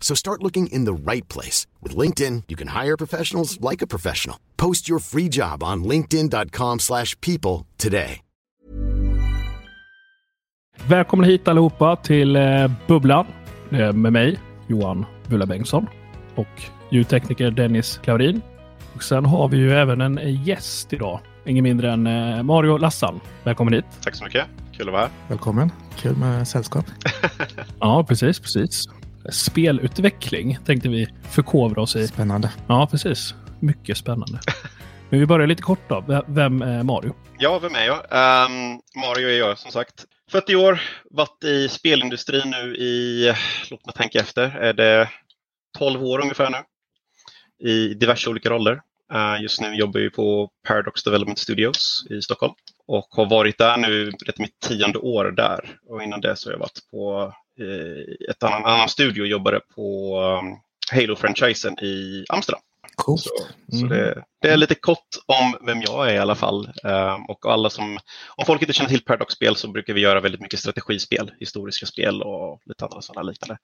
So start looking in the right place. With LinkedIn, you can hire professionals like a professional. Post your free job on linkedin.com slash people today. Välkomna hit allihopa till eh, Bubblan eh, med mig, Johan Bulla Bengtsson och ljudtekniker Dennis Klaurin. Och sen har vi ju även en gäst idag. Ingen mindre än eh, Mario Lassan. Välkommen hit. Tack så mycket. Kul att vara här. Välkommen. Kul med sällskap. Ja, precis, precis. Spelutveckling tänkte vi förkovra oss i. Spännande. Ja, precis. Mycket spännande. Men vi börjar lite kort då. Vem är Mario? Ja, vem är jag? Ehm, Mario är jag som sagt. 40 år, varit i spelindustrin nu i, låt mig tänka efter, är det 12 år ungefär nu. I diverse olika roller. Eh, just nu jobbar jag på Paradox Development Studios i Stockholm och har varit där nu, det är mitt tionde år där. Och innan det så har jag varit på ett annan, annan studio och jobbade på um, Halo-franchisen i Amsterdam. Coolt. Så, så Mm. det, det är lite kort om vem jag är i alla fall. Ehm, och alla som, om folk inte känner till Paradox-spel så brukar vi göra väldigt mycket strategispel, historiska spel och lite andra sådana liknande.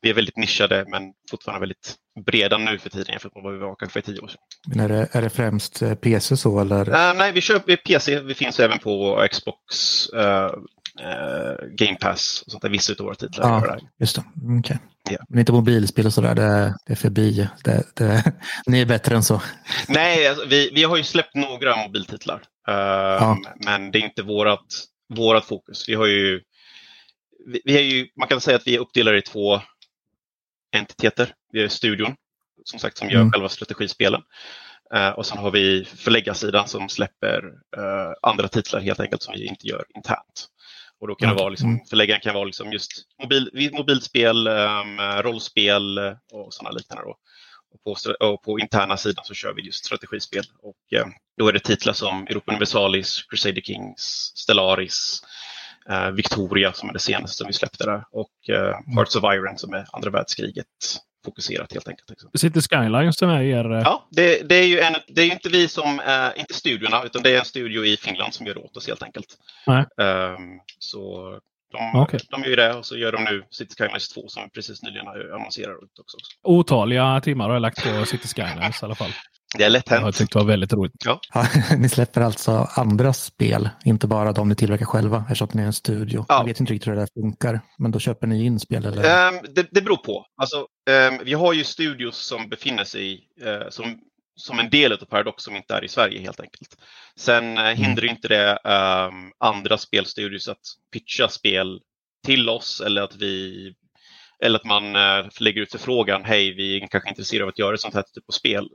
Vi är väldigt nischade men fortfarande väldigt breda nu för tiden jämfört med vad vi var kanske för tio år sedan. Men är det, är det främst eh, PC så eller? Ehm, nej, vi kör vi PC, vi finns även på Xbox, eh, eh, Game Pass och sånt där, vissa av våra titlar. Ja. Just det. Okej. Ja. Men inte mobilspel och sådär. Det, det är förbi. Det, det, ni är bättre än så. Nej, alltså, vi, vi har ju släppt några mobiltitlar. Ehm, Men det är inte vårat, vårat fokus. Vi har ju, vi, vi är ju, man kan säga att vi är uppdelade i två entiteter. Vi är studion, som sagt, som gör Mm. själva strategispelen. Eh, och sen har vi förläggarsidan som släpper eh, andra titlar helt enkelt som vi inte gör internt. Och då kan det vara liksom, Mm. förläggaren kan vara liksom just mobil, mobilspel, um, rollspel och sådana liknande. Då. Och på, och på interna sidan så kör vi just strategispel. Och, eh, då är det titlar som Europa Universalis, Crusader Kings, Stellaris, eh, Victoria som är det senaste som vi släppte där och eh, Hearts of Iron som är andra världskriget fokuserat helt enkelt. Liksom. City Skylines som är er... eh, Ja, det, det är ju en, det är inte vi som, eh, inte studiorna, utan det är en studio i Finland som gör det åt oss helt enkelt. Nej. Ehm, så de, Okej. de gör ju det och så gör de nu City Skylines 2 som vi precis nyligen har annonserat ut också. Otaliga timmar har jag lagt på City Skylines i alla fall. Det är lätt Jag hänt. tyckt det var väldigt roligt. Ja. Ja, ni släpper alltså andra spel, inte bara de ni tillverkar själva, eftersom ni är en studio. Ja. Jag vet inte riktigt hur det där funkar, men då köper ni in spel eller? Ehm, det, det beror på. Alltså, ehm, vi har ju studios som befinner sig eh, som, som en del av Paradox som inte är i Sverige helt enkelt. Sen eh, hindrar ju inte det ehm, andra spelstudios att pitcha spel till oss eller att vi eller att man eh, lägger ut förfrågan, hej vi är kanske intresserade av att göra ett sånt här typ av spel.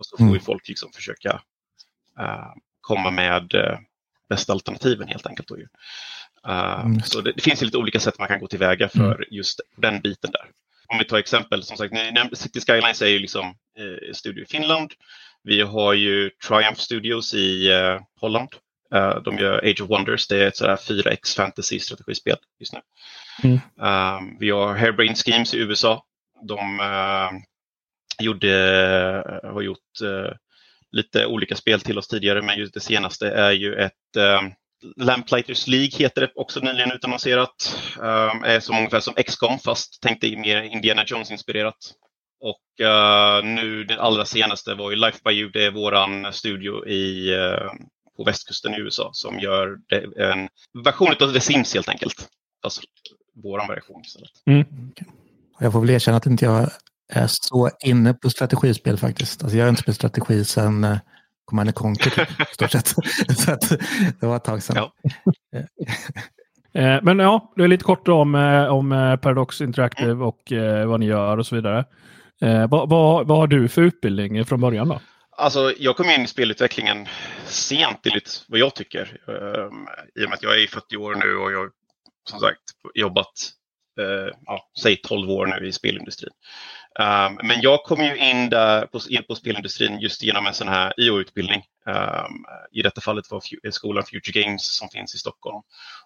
Och så får Mm. ju folk liksom försöka eh, komma med eh, bästa alternativen helt enkelt. Då ju. Eh, Mm. Så det, det finns ju lite olika sätt man kan gå tillväga för just den biten där. Om vi tar exempel, som sagt, City Skylines är ju liksom eh, studio i Finland. Vi har ju Triumph Studios i eh, Holland. Eh, de gör Age of Wonders, det är ett sådär 4X fantasy strategispel just nu. Mm. Eh, vi har Hairbrain Schemes i USA. De eh, gjorde, eh, har gjort eh, lite olika spel till oss tidigare, men just det senaste är ju ett eh, Lamplighters League heter det, också nyligen utannonserat. Um, är som ungefär som XCOM fast tänkte mer Indiana Jones-inspirerat. Och uh, nu det allra senaste var ju Life by You, det är våran studio i, uh, på västkusten i USA som gör det, en version av The Sims helt enkelt. Alltså våran version istället. Mm. Jag får väl erkänna att inte jag är så inne på strategispel faktiskt. Alltså jag har inte spelat strategi sedan uh, Command Conquer typ, stort sett. så att, det var ett tag sedan. Ja. Eh, men ja, det är lite kort om, eh, om Paradox Interactive och vad ni gör och så vidare. Vad, vad, vad har du för utbildning från början då? Alltså, jag kom in i spelutvecklingen sent enligt vad jag tycker. I och med att jag är 40 år nu och jag som sagt jobbat, ja, säg 12 år nu i spelindustrin. Um, men jag kom ju in där på, på spelindustrin just genom en sån här IO-utbildning. Um, ehm, I detta fallet var skolan Future Games som finns i Stockholm.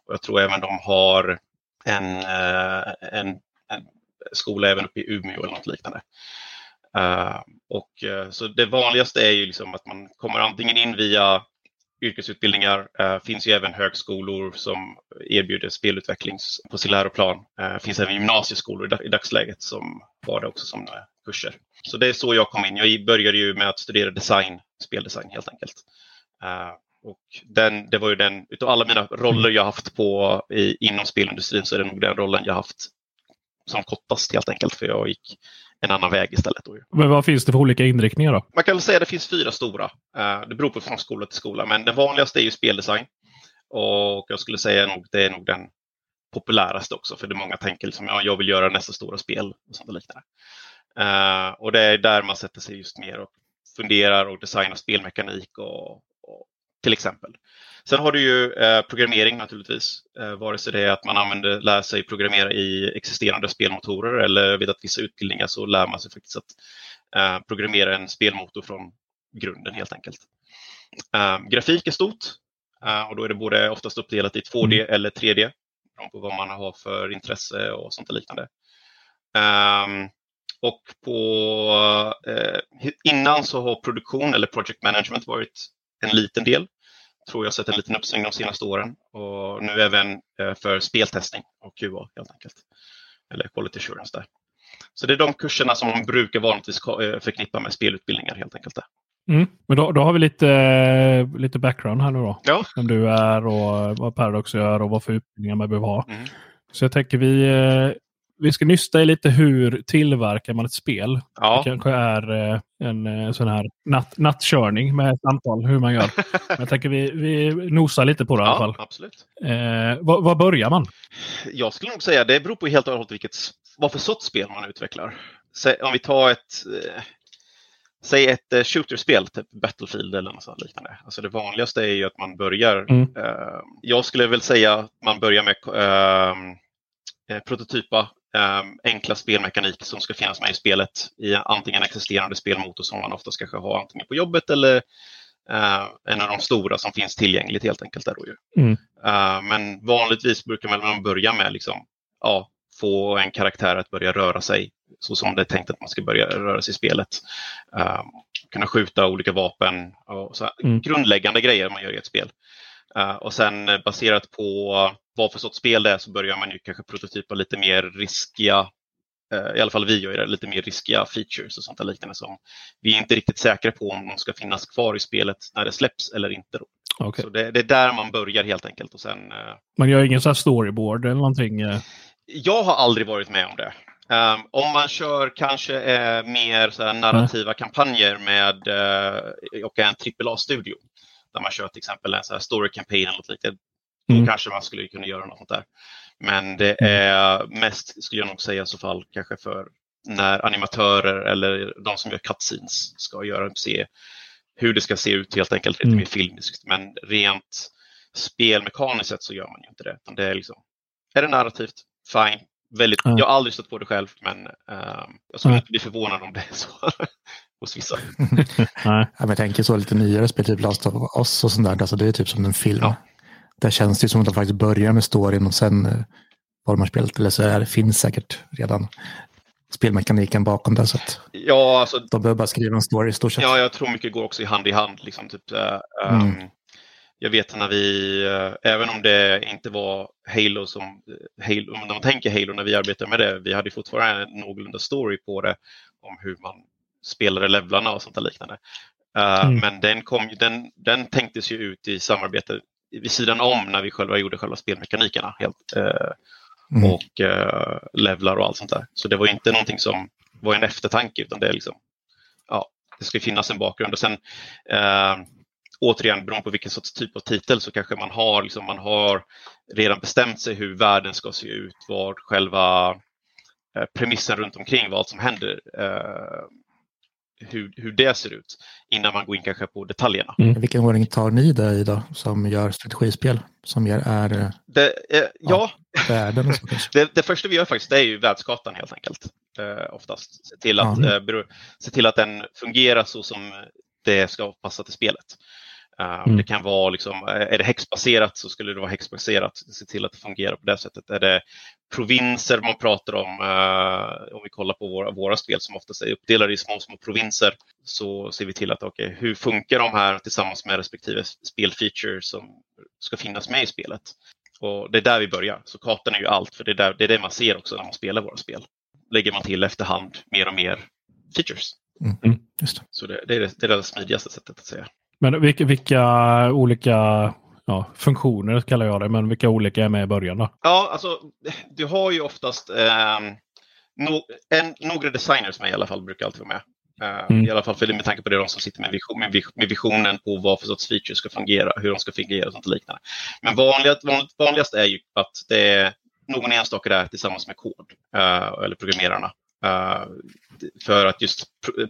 Och jag tror även de har en, uh, en, en skola även uppe i Umeå eller något liknande. Uh, och, uh, så det vanligaste är ju liksom att man kommer antingen in via yrkesutbildningar. Det finns ju även högskolor som erbjuder spelutveckling på sin läroplan. Det finns även gymnasieskolor i, dagsläget som har det också som eh, kurser. Så det är så jag kom in. Jag började ju med att studera design, speldesign helt enkelt. och den, det var ju den, utav alla mina roller jag haft på, i, inom spelindustrin så är det nog den rollen jag haft som kortast helt enkelt. För jag gick en annan väg istället. Men vad finns det för olika inriktningar då? Man kan väl säga att det finns fyra stora. Eh, det beror på från skola till skola, men den vanligaste är ju speldesign. Och jag skulle säga att det är nog den populäraste också, för det många tänker liksom, ja, jag vill göra nästa stora spel och sånt liknande. Uh, och det är där man sätter sig just mer och funderar och designar spelmekanik och, och till exempel. Sen har du ju eh, programmering naturligtvis, eh, vare sig det är att man använder, lär sig programmera i existerande spelmotorer eller vid att vissa utbildningar så lär man sig faktiskt att eh, programmera en spelmotor från grunden helt enkelt. Eh, grafik är stort eh, och då är det både oftast uppdelat i 2D mm. eller 3D, beroende på vad man har för intresse och sånt liknande. Um, och på, eh, innan så har produktion eller project management varit en liten del tror jag sett en liten uppsving de senaste åren och nu även eh, för speltestning och QA helt enkelt. Eller quality assurance där. Så det är de kurserna som man brukar vanligtvis eh, förknippa med spelutbildningar helt enkelt. Mm. Men då, då har vi lite, lite background här nu då. Ja. Vem du är och vad Paradox gör och vad för utbildningar man behöver ha. Mm. Så jag tänker vi, eh, vi ska nysta i lite hur tillverkar man ett spel. Ja. Det kanske är eh, en eh, sån här natt, nattkörning med samtal hur man gör. jag tänker vi, vi nosar lite på det ja, i alla fall. Absolut. Eh, var, var, börjar man? Jag skulle nog säga det beror på helt och hållet vilket, vad för sorts spel man utvecklar. Så om vi tar ett eh, Säg ett eh, shooterspel, typ Battlefield eller något liknande. Alltså det vanligaste är ju att man börjar, mm. eh, jag skulle väl säga att man börjar med prototypa enkla spelmekanik som ska finnas med i spelet i antingen existerande spelmotor som man oftast kanske har antingen på jobbet eller uh, en av de stora som finns tillgängligt helt enkelt. Där då ju. Mm. Uh, men vanligtvis brukar man börja med liksom, ja, få en karaktär att börja röra sig så som det är tänkt att man ska börja röra sig i spelet. Uh, kunna skjuta olika vapen och så mm. grundläggande grejer man gör i ett spel. Uh, och sen baserat på vad för sorts spel det är så börjar man ju kanske prototypa lite mer riskiga, eh, i alla fall vi gör det, lite mer riskiga features och sånt där liknande som vi är inte riktigt säkra på om de ska finnas kvar i spelet när det släpps eller inte. Då. Okay. Så det, det, är där man börjar helt enkelt. Och sen, eh, man gör ingen sån storyboard eller någonting? Eh... Jag har aldrig varit med om det. Um, om man kör kanske eh, mer så narrativa mm. kampanjer med eh, och en AAA-studio där man kör till exempel en så story campaign eller något liknande. Då mm. kanske man skulle kunna göra något sånt där. Men det mm. är mest, skulle jag nog säga i så fall, kanske för när animatörer eller de som gör cutscenes ska göra, se hur det ska se ut helt enkelt lite mm. mer filmiskt. Men rent spelmekaniskt sett så gör man ju inte det. Det är, liksom, är det narrativt, fine. Väldigt, mm. Jag har aldrig stött på det själv, men uh, jag skulle inte bli förvånad om det är så hos vissa. ja, jag tänker så lite nyare spel, typ Last of Us och sånt där. Alltså det är typ som en film. Ja. Där känns det som att de faktiskt börjar med storyn och sen formar eh, spelet. Eller så är det, finns säkert redan spelmekaniken bakom det. Så att Ja, alltså, de behöver bara skriva en story i stort sett. ja, jag tror mycket går också i hand i hand. Liksom, typ, eh, Mm. ehm, Jag vet när vi, eh, även om det inte var Halo som, Halo, om man tänker Halo när vi arbetade med det, vi hade fortfarande en någorlunda story på det om hur man spelade levlarna och sånt där liknande. Eh, Mm. Men den, kom, den, den tänktes ju ut i samarbete vid sidan om när vi själva gjorde själva spelmekanikerna. Helt, eh, Mm. och eh, levlar och allt sånt där. Så det var inte någonting som var en eftertanke utan det är liksom, ja, det ska finnas en bakgrund. Och sen eh, återigen, beroende på vilken sorts typ av titel så kanske man har, liksom, man har redan bestämt sig hur världen ska se ut, vad själva premissen runt omkring vad som händer, hur, hur det ser ut innan man går in kanske på detaljerna. I Vilken ordning tar ni det i då, som gör strategispel? Som ger är Det, eh, ja, världen och så kanske? Det, det första vi gör faktiskt det är ju världskartan helt enkelt. Eh, oftast. Se till, att, Ja. eh, se till att den fungerar så som det ska passa till spelet. Eh, Mm. Det kan vara liksom, eh, är det häxbaserat så skulle det vara häxbaserat. Se till att det fungerar på det sättet. Är det provinser man pratar om, eh, om vi kollar på våra, våra spel som oftast är uppdelade i små, små provinser, så ser vi till att okay, hur funkar de här tillsammans med respektive spelfeature som ska finnas med i spelet. Och det är där vi börjar. Så kartan är ju allt, för det är, där, det är det man ser också när man spelar våra spel. Lägger man till efterhand mer och mer features. Mm. Just det. Så det, det, är, det, det är det smidigaste sättet att säga. Men vilka, vilka olika ja, funktioner kallar jag det, men vilka olika är med i början då? Ja, alltså du har ju oftast eh, no, en, några designers med i alla fall, brukar alltid vara med. Eh, Mm. I alla fall för med tanke på det de som sitter med, vision, med, med visionen på vad för sorts features ska fungera, hur de ska fungera och sånt liknande. Men vanligast, vanligast är ju att det är någon enstaka där tillsammans med kod, eh, eller programmerarna. Eh, för att just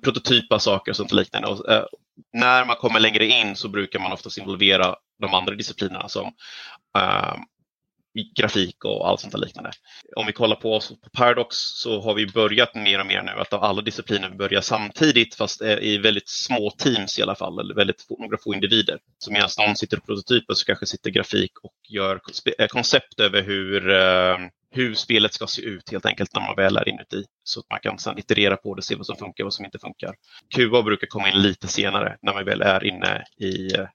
prototypa saker och sånt liknande. Och, eh, när man kommer längre in så brukar man oftast involvera de andra disciplinerna som eh, grafik och allt sånt där liknande. Om vi kollar på oss på Paradox så har vi börjat mer och mer nu att alla discipliner börjar samtidigt fast i väldigt små teams i alla fall, eller väldigt få, några få individer. Så medan någon sitter och prototyper så kanske sitter grafik och gör koncept över hur, eh, hur spelet ska se ut helt enkelt när man väl är inuti. Så att man kan sedan iterera på det, se vad som funkar och vad som inte funkar. QA brukar komma in lite senare när man väl är inne i, eh,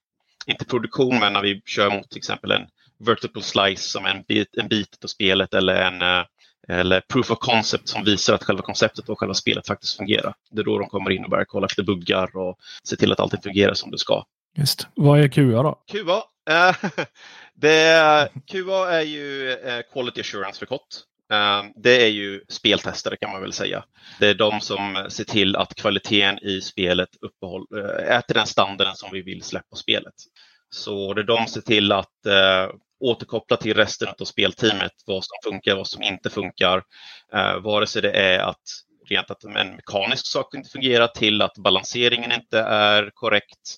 inte produktion, men när vi kör mot till exempel en vertical slice som en bit, en bit av spelet eller en eh, eller proof of concept som visar att själva konceptet och själva spelet faktiskt fungerar. Det är då de kommer in och börjar kolla efter buggar och se till att allting fungerar som det ska. Just. Vad är QA då? QA, eh, det, QA är ju eh, Quality Assurance för kort. Eh, Det är ju speltestare kan man väl säga. Det är de som ser till att kvaliteten i spelet uppehåll, eh, är till den standarden som vi vill släppa spelet. Så det är de som ser till att eh, återkoppla till resten av spelteamet vad som funkar, vad som inte funkar. Eh, vare sig det är att rent att en mekanisk sak inte fungerar till att balanseringen inte är korrekt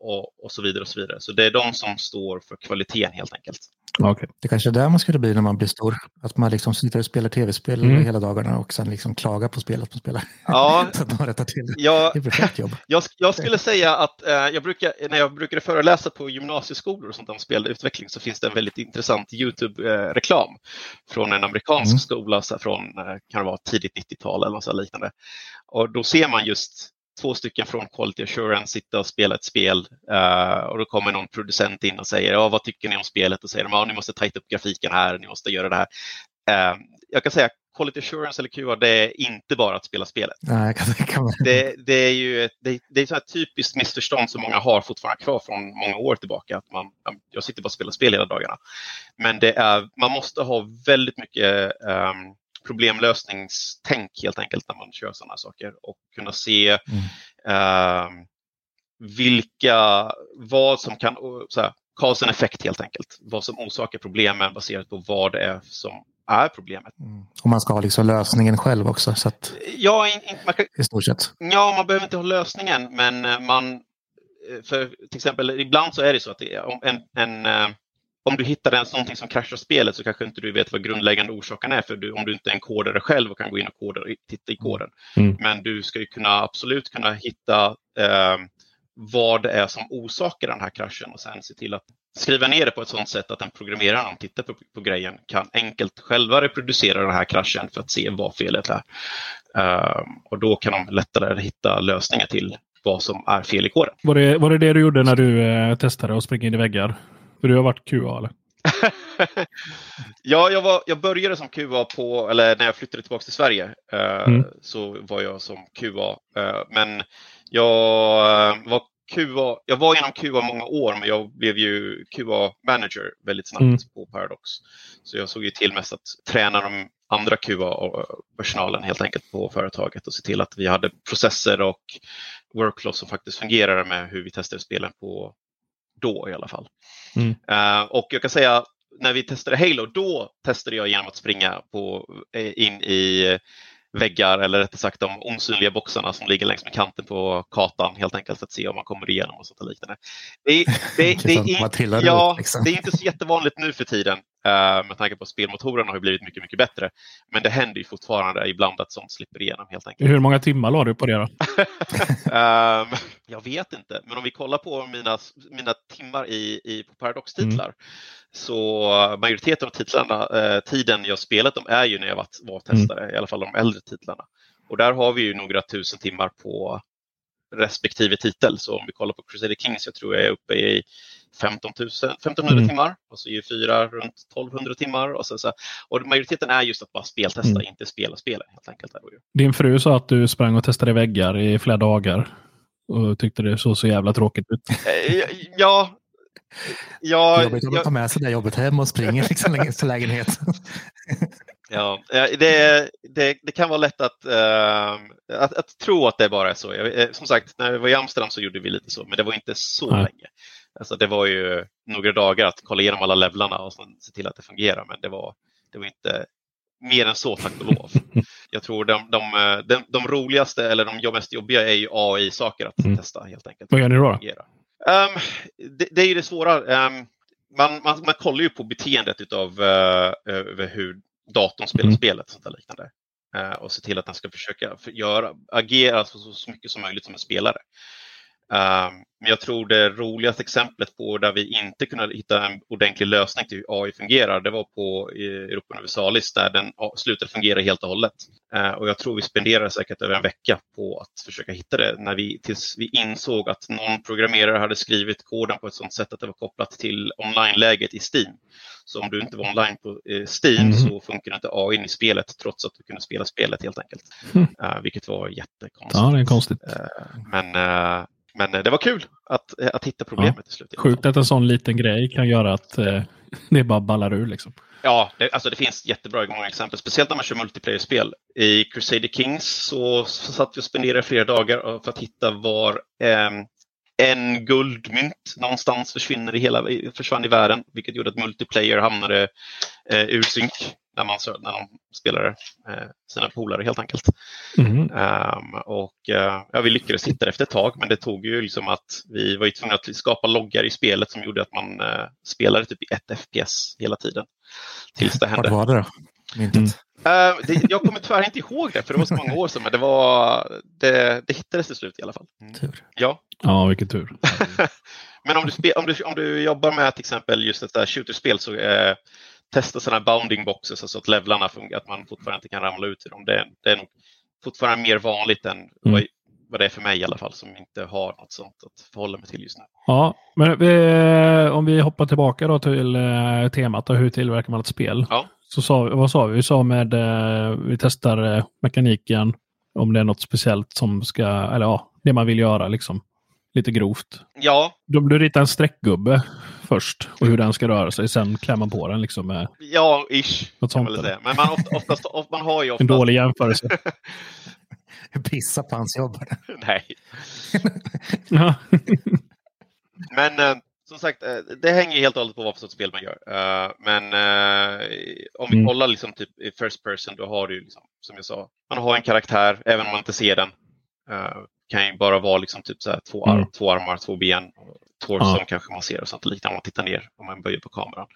och, och så vidare. och Så vidare. Så det är de som står för kvaliteten helt enkelt. Okej. Det kanske är där man skulle bli när man blir stor. Att man liksom sitter och spelar tv-spel Mm. hela dagarna och sen liksom klagar på spelet man spelar. Ja, så att man rättar till det. jag, Det är perfekt jobb. Jag, jag skulle säga att eh, jag brukar, när jag brukade föreläsa på gymnasieskolor och sånt om spelutveckling så finns det en väldigt intressant Youtube-reklam från en amerikansk Mm. skola så från eh, kan det vara tidigt 90-tal eller något så här liknande. Och då ser man just två stycken från Quality Assurance sitta och spela ett spel eh, och då kommer någon producent in och säger ja, vad tycker ni om spelet och säger de, ja, ni måste tajta upp grafiken här, ni måste göra det här. Eh, jag kan säga Quality Assurance eller QA, det är inte bara att spela spelet Nej, kan mig. det, det är ju ett, det, det är så här typiskt missförstånd som många har fortfarande kvar från många år tillbaka. Att man, jag sitter bara och spelar spel hela dagarna. Men det är, man måste ha väldigt mycket um, problemlösningstänk helt enkelt när man kör sådana saker och kunna se Mm. ehm, vilka, vad som kan, så här, cause and effect helt enkelt. Vad som orsakar problemen baserat på vad det är som är problemet. Mm. Och man ska ha liksom lösningen själv också. Så att, Ja, in, in, man kan, I stort sett. Ja, man behöver inte ha lösningen, men eh, man... eh, För till exempel, ibland så är det så att det om, en, en, eh, om du hittar en, någonting som kraschar spelet så kanske inte du vet vad grundläggande orsaken är, för du, om du inte är en kodare själv och kan gå in och koda, titta i koden. Mm. Men du ska ju kunna absolut kunna hitta eh, vad det är som orsakar den här kraschen och sen se till att skriva ner det på ett sådant sätt att en programmerare när de tittar på, på grejen kan enkelt själva reproducera den här kraschen för att se vad felet är. Uh, och då kan de lättare hitta lösningar till vad som är fel i koden. Var det var det, det du gjorde när du eh, testade att springa in i väggar? För du har varit QA eller? ja, jag, var, jag började som QA på, eller när jag flyttade tillbaka till Sverige uh, mm. så var jag som QA. Eh, men jag eh, var QA, jag var inom QA många år, men jag blev ju QA-manager väldigt snabbt mm. på Paradox. Så jag såg ju till mest att träna de andra QA-personalen helt enkelt på företaget och se till att vi hade processer och workflows som faktiskt fungerade med hur vi testade spelen på då i alla fall. Mm. Uh, och jag kan säga när vi testade Halo, då testade jag genom att springa på, eh, in i väggar eller rättare sagt de osynliga boxarna som ligger längs med kanten på kartan helt enkelt för att se om man kommer igenom och sånt liknande. Det, det, det, är, ja, liksom. det är inte så jättevanligt nu för tiden med tanke på att spelmotorerna har blivit mycket, mycket bättre. Men det händer ju fortfarande ibland att sånt slipper igenom helt enkelt. Hur många timmar la du på det då? um, jag vet inte, men om vi kollar på mina, mina timmar i, i på Paradox-titlar mm. så majoriteten av titlarna, eh, tiden jag spelat dem är ju när jag var, var testare, mm. i alla fall de äldre titlarna. Och där har vi ju några tusen timmar på respektive titel. Så om vi kollar på Crusader Kings, jag tror jag är uppe i 15 000, 1500 mm. timmar och så är fyra runt 1200 timmar. Och, så, så, och majoriteten är just att bara speltesta, mm. inte spela spelet helt enkelt. Din fru sa att du sprang och testade väggar i flera dagar och tyckte det såg så jävla tråkigt ut. Eh, ja, Ja, jobbigt att ta med sig det jobbet hem och springer liksom till lägenheten. Ja, det, det, det, kan vara lätt att, uh, att, att, tro att det bara är så. Jag, eh, som sagt, när vi var i Amsterdam så gjorde vi lite så, men det var inte så Nej. länge. Alltså, det var ju några dagar att kolla igenom alla levlarna och se till att det fungerar, men det var, det var inte mer än så, tack och lov. Jag tror de, de, de, de roligaste eller de mest jobbiga är ju AI-saker att mm. testa helt enkelt. Vad gör ni då? Um, det, det, är ju det svåra. Um, man, man, man kollar ju på beteendet av uh, hur datorn spelar mm. spelet sånt där liknande. Uh, och se till att den ska försöka göra, agera så, så mycket som möjligt som en spelare. Um, men jag tror det roligaste exemplet på där vi inte kunde hitta en ordentlig lösning till hur AI fungerar, det var på Europa Universalis där den slutade fungera helt och hållet. Uh, och jag tror vi spenderade säkert över en vecka på att försöka hitta det när vi, tills vi insåg att någon programmerare hade skrivit koden på ett sådant sätt att det var kopplat till online-läget i Steam. Så om du inte var online på eh, Steam mm. så funkar inte AI i spelet trots att du kunde spela spelet helt enkelt. Mm. Vilket var jättekonstigt. Ja, det är konstigt. men men eh, det var kul att, eh, att hitta problemet ja. till slut. Sjukt att en sån liten grej kan göra att eh, det bara ballar ur. Liksom. Ja, det, alltså det finns jättebra många exempel, speciellt när man kör multiplayer-spel. I Crusader Kings så, så satt vi och spenderade flera dagar för att hitta var eh, en guldmynt någonstans försvinner i hela, försvann i världen, vilket gjorde att multiplayer hamnade eh, ur synk när, man, när de spelade eh, sina polare helt enkelt. Mm. Um, och uh, ja, vi lyckades hitta det efter ett tag, men det tog ju liksom att vi var tvungna att skapa loggar i spelet som gjorde att man uh, spelade typ i ett FPS hela tiden. Tills det hände. Vart var det då? Mm. Uh, det, jag kommer tyvärr inte ihåg det, för det var så många år sedan, men det, var, det, det hittades till slut i alla fall. Mm. Tur. Ja. Ja, vilken tur. men om du, om, du, om du jobbar med till exempel just ett shooterspel så eh, testa sådana bounding boxes, alltså att levlarna fungerar, att man fortfarande inte kan ramla ut i dem. Det är, det är nog fortfarande mer vanligt än mm. vad, det är för mig i alla fall, som inte har något sånt att förhålla mig till just nu. Ja, men vi, om vi hoppar tillbaka då till eh, temat och hur tillverkar man ett spel? Ja. Så sa, vad sa vi? Vi sa med, eh, vi testar eh, mekaniken, om det är något speciellt som ska, eller ja, det man vill göra liksom. Lite grovt. Ja. Du, du ritar en streckgubbe först och hur den ska röra sig. Sen klär man på den liksom med... Ja, ish. Något sånt, säga. Men man, oftast, oftast, man har ju oftast... En dålig jämförelse. Pissa på hans jobb. Nej. Men eh, som sagt, eh, det hänger helt och hållet på vad för sorts spel man gör. Uh, men uh, om vi mm. kollar liksom typ i first person, då har du liksom, som jag sa, man har en karaktär, även om man inte ser den. Uh, kan ju bara vara liksom typ så här, två, arm, mm. två armar, två ben, torson ja. kanske man ser och sånt liknande om man tittar ner om man böjer på kameran.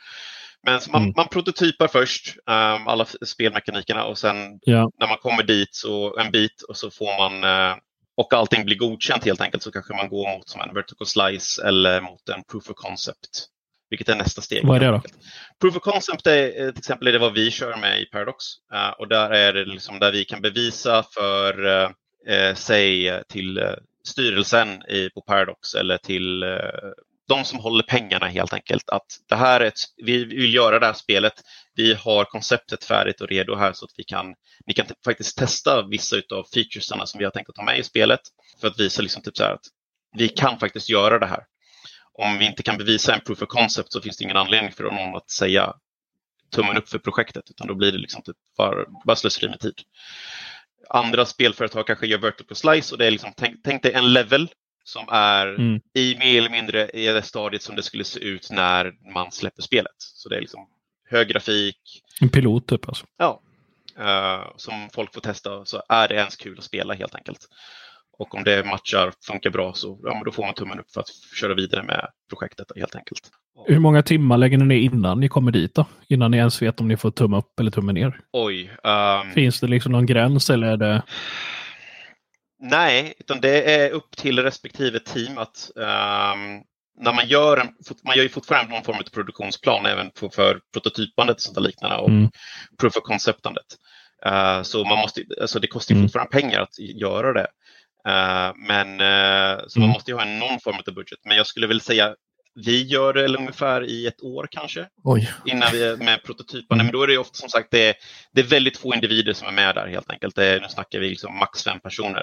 Men man, mm. man prototypar först um, alla spelmekanikerna och sen ja. när man kommer dit så en bit och så får man uh, och allting blir godkänt helt enkelt så kanske man går mot som en vertical slice eller mot en proof of concept. Vilket är nästa steg. Vad är det då? Proof of concept är eh, till exempel är det vad vi kör med i Paradox. Uh, och där är det liksom där vi kan bevisa för, uh, uh, säg till styrelsen i, på Paradox eller till eh, de som håller pengarna helt enkelt att det här är ett, vi vill göra det här spelet. Vi har konceptet färdigt och redo här så att vi kan, ni kan faktiskt testa vissa av featuresarna som vi har tänkt att ta med i spelet för att visa liksom typ så att vi kan faktiskt göra det här. Om vi inte kan bevisa en proof of concept så finns det ingen anledning för någon att säga tummen upp för projektet utan då blir det liksom typ bara, bara slöseri med tid. Andra spelföretag kanske gör vertical slice och det är liksom, tänk, tänk dig en level som är mm. i mer eller mindre i det stadiet som det skulle se ut när man släpper spelet. Så det är liksom hög grafik. En pilot typ alltså? Ja. Uh, som folk får testa så är det ens kul att spela helt enkelt. Och om det matchar, funkar bra, så ja, men då får man tummen upp för att köra vidare med projektet helt enkelt. Hur många timmar lägger ni ner innan ni kommer dit då? Innan ni ens vet om ni får tumme upp eller tumme ner? Oj. Um... Finns det liksom någon gräns eller är det? Nej, utan det är upp till respektive team att um, när man gör en, man gör ju fortfarande någon form av produktionsplan även för, för prototypandet och sånt liknande och mm. proof of conceptandet. Uh, så man måste, alltså det kostar mm. fortfarande pengar att göra det. Uh, men uh, så mm. man måste ju ha en någon form av budget. Men jag skulle väl säga vi gör det ungefär i ett år kanske. Oj. Innan vi är med prototypande. Mm. Men då är det ofta som sagt det är, det är väldigt få individer som är med där helt enkelt. Det är, nu snackar vi liksom max fem personer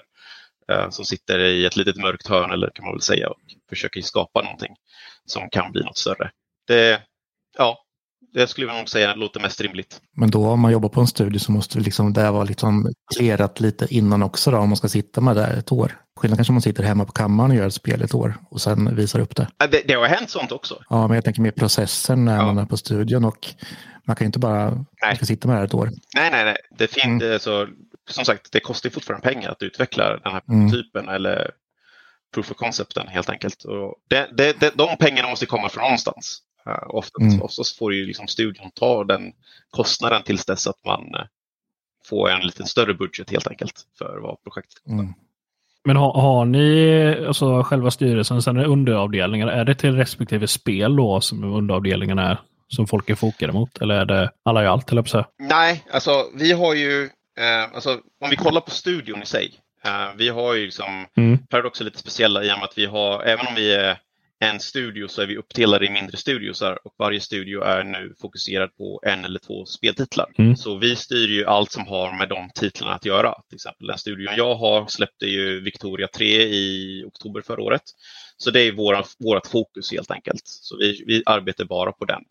uh, som sitter i ett litet mörkt hörn eller kan man väl säga och försöker skapa någonting som kan bli något större. Det, ja, det skulle jag nog säga låter mest rimligt. Men då om man jobbar på en studie så måste liksom det vara liksom klerat lite innan också då, om man ska sitta med det ett år. Skillnad kanske om man sitter hemma på kammaren och gör ett spel ett år och sen visar upp det. Det, det har hänt sånt också. Ja, men jag tänker mer processen när ja. man är på studion och man kan ju inte bara nej. ska sitta med det ett år. Nej, nej, nej. Det finns, mm. så, som sagt, det kostar fortfarande pengar att utveckla den här mm. typen eller proof of concepten helt enkelt. Och det, det, det, de pengarna måste komma från någonstans. Uh, oftast, mm. oftast får ju liksom studion ta den kostnaden tills dess att man uh, får en lite större budget helt enkelt för vad projektet kostar. Mm. Men har, har, ni, alltså själva styrelsen, sen är underavdelningar, är det till respektive spel då som underavdelningarna är? Som folk är fokade mot? Eller är det alla i allt, eller på Nej, alltså vi har ju, eh, alltså, om vi kollar på studion i sig. Eh, vi har ju liksom, mm. Paradox är lite speciella i och med att vi har, även om vi är en studio så är vi uppdelade i mindre studiosar och varje studio är nu fokuserad på en eller två speltitlar. Mm. Så vi styr ju allt som har med de titlarna att göra. Till exempel den studion jag har släppte ju Victoria 3 i oktober förra året. Så det är våra, vårt fokus helt enkelt. Så vi, vi arbetar bara på den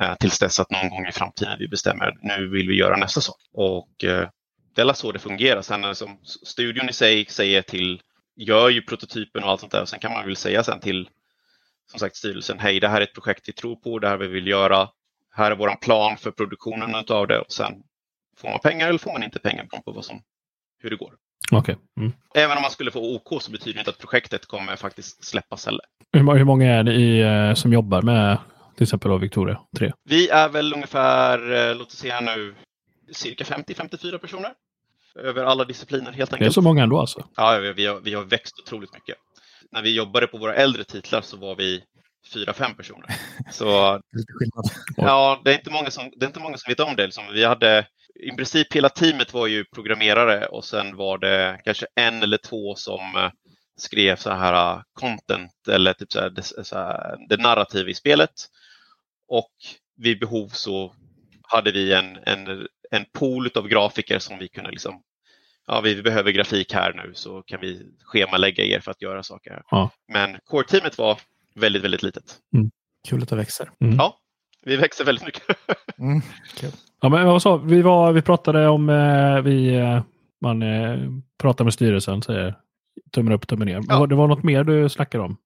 eh, tills dess att någon gång i framtiden vi bestämmer nu vill vi göra nästa sak. Och eh, det är så det fungerar. Sen som liksom, studion i sig säger till, gör ju prototypen och allt sånt där. Sen kan man väl säga sen till som sagt styrelsen, hej det här är ett projekt vi tror på, det här vi vill göra. Här är vår plan för produktionen av det och sen får man pengar eller får man inte pengar beroende på vad som, hur det går. Okay. Mm. Även om man skulle få OK så betyder det inte att projektet kommer faktiskt släppas heller. Hur, många är det i, eh, som jobbar med till exempel Victoria 3? Vi är väl ungefär, eh, låt oss säga nu, cirka 50-54 personer. Över alla discipliner helt enkelt. Det är så många ändå alltså? Ja, vi har, vi har växt otroligt mycket när vi jobbade på våra äldre titlar så var vi fyra, fem personer. Så, ja, det är, inte många som, det är inte många som vet om det. Liksom. Vi hade, I princip hela teamet var ju programmerare och sen var det kanske en eller två som eh, skrev så här uh, content eller typ så här, det, så här, det narrativ i spelet. Och vid behov så hade vi en, en, en pool av grafiker som vi kunde liksom ja, vi behöver grafik här nu så kan vi schemalägga er för att göra saker. Ja. Men core-teamet var väldigt, väldigt litet. Mm. Kul att det växer. Mm. Ja, vi växer väldigt mycket. mm, cool. Ja, men vad sa, vi, var, vi pratade om, eh, vi, eh, man eh, pratar med styrelsen, säger tummen upp, tummen ner. Ja. Det var något mer du snackade om?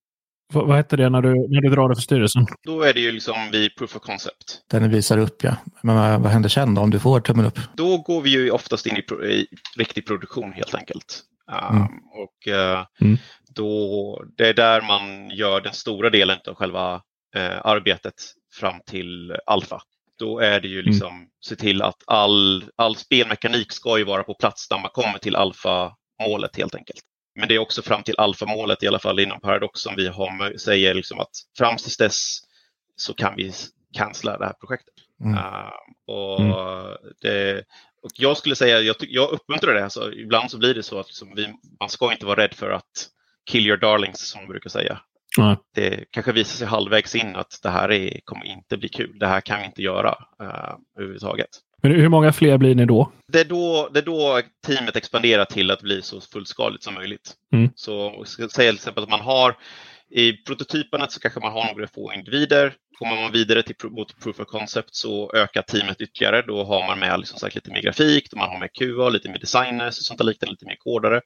Vad hette det när du, när du drar det för styrelsen? Då är det ju liksom vid proof of concept. Den visar upp ja. Men vad, vad händer sen då om du får tummen upp? Då går vi ju oftast in i, pro, i riktig produktion helt enkelt. Um, mm. Och uh, mm. då, det är där man gör den stora delen av själva uh, arbetet fram till alfa. Då är det ju mm. liksom mm. se till att all, all spelmekanik ska ju vara på plats när man kommer till alfa-målet helt enkelt. Men det är också fram till alfamålet i alla fall inom Paradox som vi har, säger liksom att fram tills dess så kan vi cancella det här projektet. Mm. Uh, och, mm. det, och jag skulle säga, jag, jag uppmuntrar det. Alltså, ibland så blir det så att liksom vi, man ska inte vara rädd för att kill your darlings som man brukar säga. Mm. Det kanske visar sig halvvägs in att det här är, kommer inte bli kul. Det här kan vi inte göra uh, överhuvudtaget. Men hur många fler blir ni då? Det är då, det är då teamet expanderar till att bli så fullskaligt som möjligt. Mm. Så säga till exempel att man har i prototyperna så kanske man har några få individer. Kommer man vidare till mot proof of concept så ökar teamet ytterligare. Då har man med liksom sagt, lite mer grafik, då man har med QA, lite mer designers och sånt där liknande, lite mer kodare.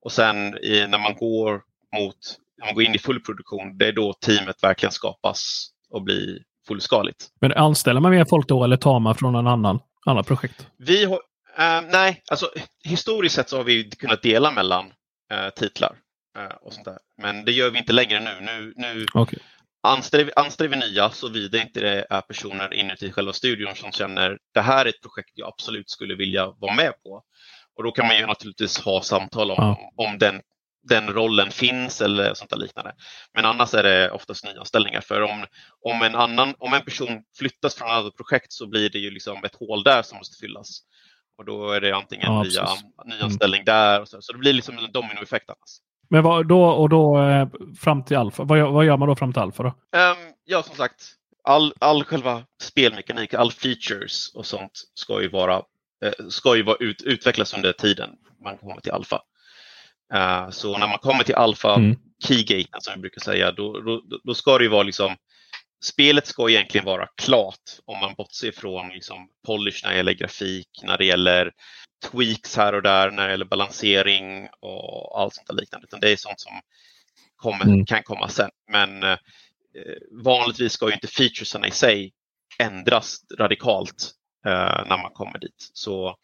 Och sen i, när man går mot, när man går in i full produktion, det är då teamet verkligen skapas och blir fullskaligt. Men anställer man mer folk då eller tar man från en annan, annan projekt? Vi har, uh, nej, alltså historiskt sett så har vi kunnat dela mellan uh, titlar. Uh, och sånt där. Men det gör vi inte längre nu. Nu, nu okay. anställer, anställer vi nya såvida inte det är personer inuti själva studion som känner det här är ett projekt jag absolut skulle vilja vara med på. Och då kan man ju naturligtvis ha samtal om, ja. om den den rollen finns eller sånt där liknande. Men annars är det oftast nyanställningar. För om, om, en, annan, om en person flyttas från ett annat projekt så blir det ju liksom ett hål där som måste fyllas. Och då är det antingen ja, nya, nyanställning mm. där. Och så. så det blir liksom en dominoeffekt annars. Men vad, då och då eh, fram till alfa, vad, vad gör man då fram till alfa då? Um, ja, som sagt, all, all själva spelmekanik, all features och sånt ska ju vara, eh, ska ju vara ut, utvecklas under tiden man kommer till alfa. Uh, så när man kommer till alfa, mm. keygate som vi brukar säga, då, då, då, ska det ju vara liksom Spelet ska egentligen vara klart om man bortser från liksom polish när det gäller grafik, när det gäller tweaks här och där, när det gäller balansering och allt sånt där liknande. Utan det är sånt som kommer, mm. kan komma sen. Men eh, vanligtvis ska ju inte featuresarna i sig ändras radikalt eh, när man kommer dit. Så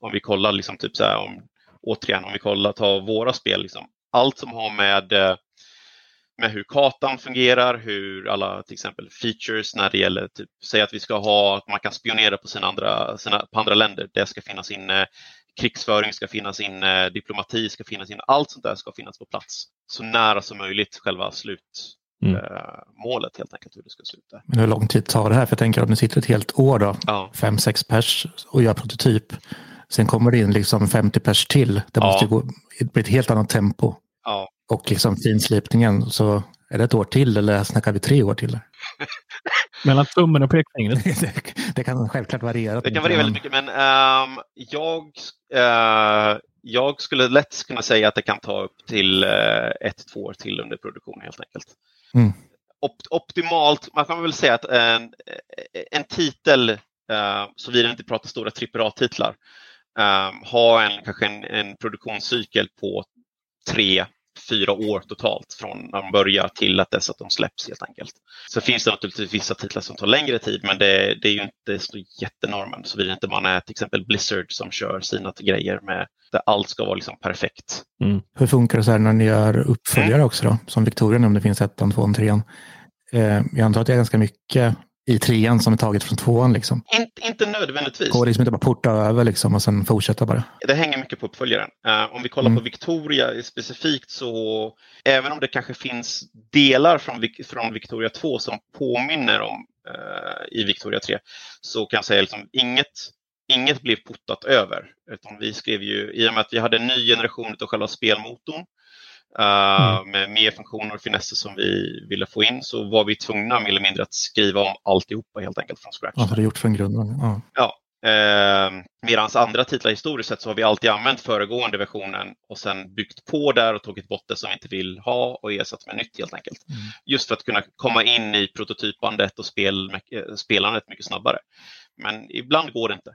om vi kollar liksom typ så här, om återigen, om vi kollar, tar våra spel, liksom, allt som har med, eh, med hur kartan fungerar, hur alla till exempel features när det gäller, typ, säg att vi ska ha, att man kan spionera på, sina andra, sina, på andra länder, det ska finnas inne, krigsföring ska finnas inne, diplomati ska finnas inne, allt sånt där ska finnas på plats. Så nära som möjligt själva slut, Mm. Eh, målet helt enkelt hur det ska sluta. Men hur lång tid tar det här? För jag tänker om ni sitter ett helt år då, ja. fem, sex pers och gör prototyp. Sen kommer det in liksom 50 pers till. Det ja. måste gå bli ett helt annat tempo. Ja. Och liksom finslipningen, så är det ett år till eller snackar vi tre år till? Mellan tummen och pekfingret? det, det kan självklart variera. Det kan variera väldigt mycket, men um, jag, uh, jag skulle lätt kunna säga att det kan ta upp till uh, ett, två år till under produktion helt enkelt. Mm. Opt optimalt, man kan väl säga att en, en titel, uh, såvida vi inte pratar stora AAA-titlar, um, ha en, kanske en, en produktionscykel på tre, fyra år totalt från när de börjar till att dess att de släpps helt enkelt. Så finns det naturligtvis vissa titlar som tar längre tid men det, det är ju inte så jättenormen såvida inte man är till exempel Blizzard som kör sina grejer med där allt ska vara liksom perfekt. Mm. Hur funkar det så här när ni gör uppföljare mm. också då? Som Victoria nämnde finns ettan, tvåan, trean. Eh, jag antar att det är ganska mycket i trean som är taget från tvåan? Liksom? Inte, inte nödvändigtvis. Går det liksom inte bara porta över liksom, och sen fortsätta bara? Det hänger mycket på uppföljaren. Uh, om vi kollar mm. på Victoria specifikt så även om det kanske finns delar från, från Victoria 2 som påminner om uh, i Victoria 3 så kan jag säga liksom inget Inget blev portat över, utan vi skrev ju, i och med att vi hade en ny generation av själva spelmotorn Uh, mm. Med mer funktioner och finesser som vi ville få in så var vi tvungna mer eller mindre att skriva om alltihopa helt enkelt från scratch. Ja, det är gjort från grunden. Ja. ja. Uh, Medan andra titlar historiskt sett så har vi alltid använt föregående versionen och sen byggt på där och tagit bort det som vi inte vill ha och ersatt med nytt helt enkelt. Mm. Just för att kunna komma in i prototypandet och spel, spelandet mycket snabbare. Men ibland går det inte.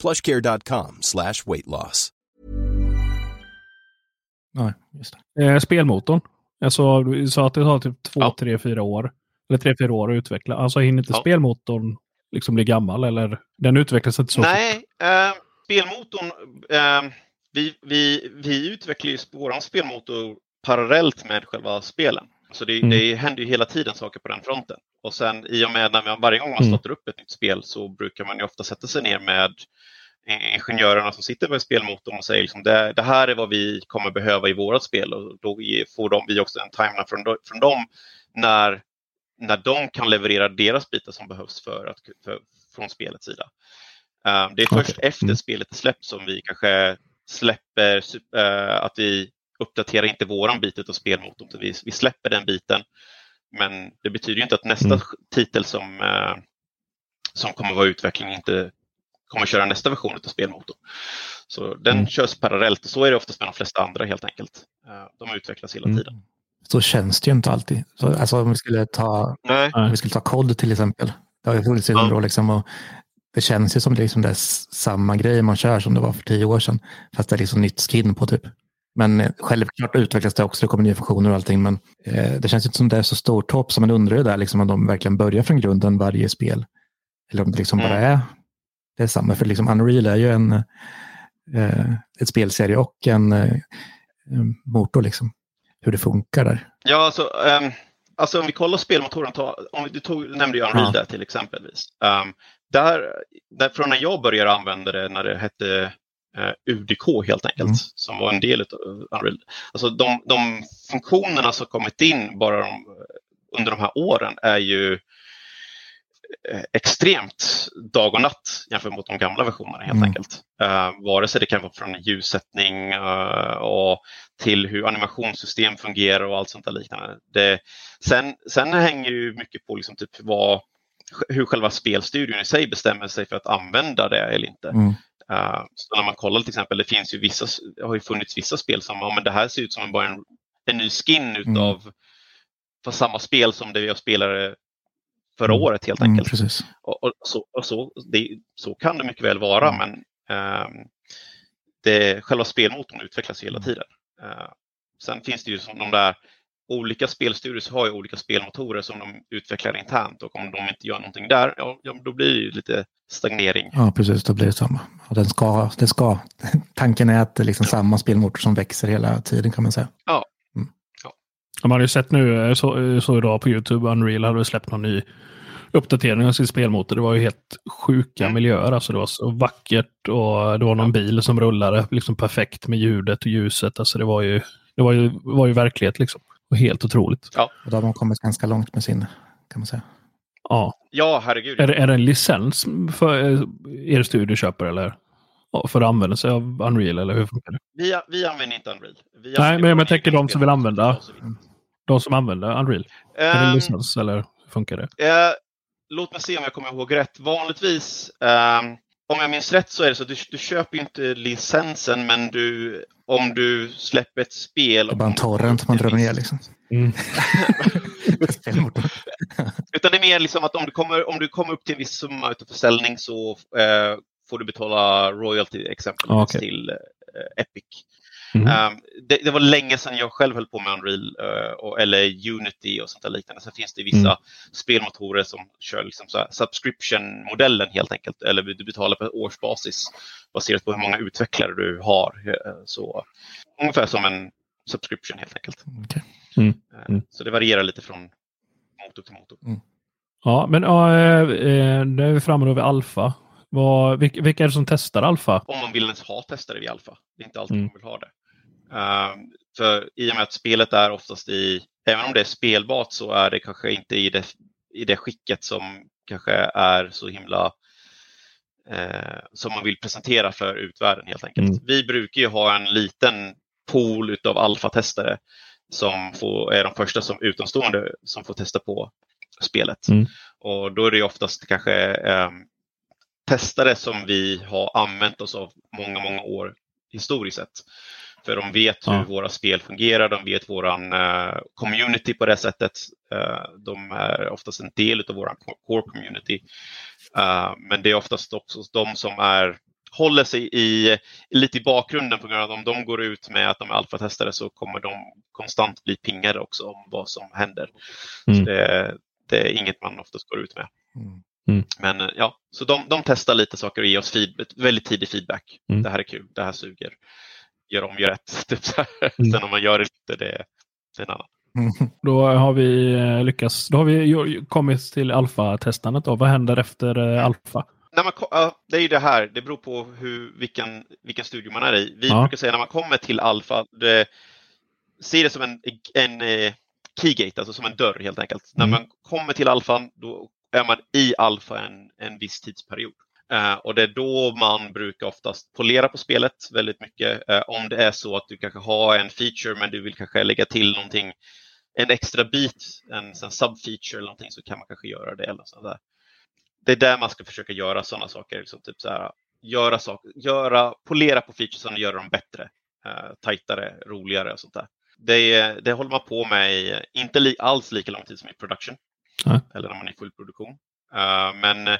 plushcare.com slash weight loss. Ja, just det. Eh, spelmotorn. Alltså, du sa att det tar typ två, Ja. tre, fyra år. Eller tre, fyra år att utveckla. Alltså hinner inte Ja. spelmotorn liksom bli gammal? Eller den utvecklas inte så? Nej, eh, spelmotorn. Eh, vi, vi, vi utvecklar ju vår spelmotor parallellt med själva spelen. Så det, Mm. det händer ju hela tiden saker på den fronten. Och sen i och med när man varje gång man Mm. startar upp ett nytt spel så brukar man ju ofta sätta sig ner med ingenjörerna som sitter med spelmotorn och säger liksom, det, det här är vad vi kommer behöva i vårat spel och då får de, vi också en timeline från, från dem när, när de kan leverera deras bitar som behövs för att, för, från spelets sida. Eh, det är först Okej. efter Mm. spelet är släppt som vi kanske släpper eh, att vi uppdaterar inte våran bit av spelmotorn. utan Vi, vi släpper den biten. Men det betyder ju inte att nästa Mm. titel som, eh, som kommer vara utveckling inte kommer köra nästa version av spelmotorn. Så den Mm. körs parallellt och så är det oftast med de flesta andra helt enkelt. Eh, De utvecklas hela Mm. tiden. Så känns det ju inte alltid. Så, alltså om vi skulle ta, Nej, om vi skulle ta COD till exempel. Det har ju funnits i hundra år liksom. Och det känns ju som det liksom det är samma grej man kör som det var för tio år sedan. Fast det är liksom nytt skin på typ. Men eh, självklart utvecklas det också, det kommer nya funktioner och allting. Men eh, det känns inte som det är så stort hopp. Så man undrar ju där liksom om de verkligen börjar från grunden varje spel. Eller om det liksom bara Mm. är det är samma. För liksom Unreal är ju en eh, ett spelserie och en eh, motor liksom. Hur det funkar där. Ja, alltså, ehm, alltså om vi kollar spelmotorn, ta, om vi, du tog, nämnde ju Unreal Ja. där till exempelvis. Um, där, där, från när jag började använda det när det hette UDK helt enkelt, Mm. som var en del av Unreal. Alltså de, de funktionerna som kommit in bara de, under de här åren är ju eh, extremt dag och natt jämfört mot de gamla versionerna helt Mm. enkelt. Uh, vare sig det kan vara från ljussättning eh, och till hur animationssystem fungerar och allt sånt där liknande. Det, sen, sen hänger ju mycket på liksom typ vad, hur själva spelstudion i sig bestämmer sig för att använda det eller inte. Mm. Uh, så när man kollar till exempel, det finns ju vissa, det har ju funnits vissa spel som, ja men det här ser ut som bara en, en ny skin utav för samma spel som det jag spelade förra Mm. året helt Mm, enkelt. precis. Och, och, så, och så, det, så kan det mycket väl vara, Mm. men ehm, det, själva spelmotorn utvecklas hela Mm. tiden. Eh, sen finns det ju som de där olika spelstudios har ju olika spelmotorer som de utvecklar internt och om de inte gör någonting där, ja, ja, då blir det ju lite stagnering. Ja, precis. Då blir det samma. Och den ska, det ska. Tanken är att det är liksom samma spelmotor som växer hela tiden kan man säga. Man har ju sett nu, så, så idag på YouTube, Unreal hade släppt någon ny uppdatering av sin spelmotor. Det var ju helt sjuka Mm. miljöer. Alltså det var så vackert och det var någon bil som rullade liksom perfekt med ljudet och ljuset. Alltså det var ju, det var ju, var ju verklighet liksom. Och helt otroligt. Och då har man kommit ganska långt med sin, kan man säga. Ja. Ja, herregud. Är det, är det en licens för eh, er studio köper eller? Ja, För att använda sig av Unreal eller hur funkar det? Vi, vi använder inte Unreal. Vi Nej, men jag tänker de som vill använda. De som använder Unreal. Är det Ehm, licens eller hur funkar det? Eh, låt mig se om jag kommer ihåg rätt. Vanligtvis, ehm, om jag minns rätt så är det så att du, du köper ju inte licensen men du, om du släpper ett spel. Det är bara en torrent man drar ner liksom. Mm. Utan det är mer liksom att om du kommer, om du kommer upp till en viss summa utav försäljning så eh, får du betala royalty exempelvis Ah, okej. till eh, Epic. Mhm. Ehm, det, det var länge sedan jag själv höll på med Unreal eh, och, eller Unity och sånt där liknande. Sen finns det vissa Mm. spelmotorer som kör liksom subscription-modellen helt enkelt. Eller du betalar på årsbasis baserat på hur många utvecklare du har. Eh, Så, ungefär som en subscription helt enkelt. Okej. Mm. Eh, Mm. Så det varierar lite från motor till motor. Ja, men ja, eh, eh, nu är vi framme då vid alfa. Vad, vilka, vilka är det som testar alfa? Om man vill ens ha testare vid alfa. Det är inte alltid Mm. man vill ha det. Ehm, för i och med att spelet är oftast i, även om det är spelbart så är det kanske inte i det, i det skicket som kanske är så himla eh, som man vill presentera för utvärlden helt enkelt. Mm. Vi brukar ju ha en liten pool utav alfatestare som får, är de första som utomstående som får testa på spelet. Mm. Och då är det oftast kanske eh, testare som vi har använt oss av många, många år historiskt sett. För de vet hur Ja. våra spel fungerar, de vet våran eh, community på det sättet. Eh, de är oftast en del av våran core community. Eh, men det är oftast också de som är håller sig i, lite i bakgrunden på grund av att om de går ut med att de är alfatestare så kommer de konstant bli pingade också om vad som händer. Mm. Så det, det är inget man oftast går ut med. Mm. Mm. Men ja, så de, de testar lite saker och ger oss feed, väldigt tidig feedback. Mm. Det här är kul, det här suger. Gör om, gör rätt. Typ så. Mm. Sen om man gör det inte, det, det är en annan. Mm. Då har vi eh, lyckats. Då har vi kommit till alfa-testandet. Vad händer efter eh, alfa? När man, det är ju det här, det beror på hur, vilken, vilken studio man är i. Vi Ja. brukar säga när man kommer till alfa, det, se det som en, en eh, keygate, alltså som en dörr helt enkelt. Mm. När man kommer till alfan, då är man i alfa en, en viss tidsperiod. Eh, och det är då man brukar oftast polera på spelet väldigt mycket. Eh, om det är så att du kanske har en feature men du vill kanske lägga till någonting, en extra bit, en, en subfeature eller någonting så kan man kanske göra det. Eller sånt där. Det är där man ska försöka göra sådana saker. Liksom typ så här, göra saker, göra, polera på featuresen och göra dem bättre, eh, tajtare, roligare och sånt där. Det, det håller man på med i, inte li, alls lika lång tid som i production. Nej. Eller när man är i full produktion. Eh, men eh,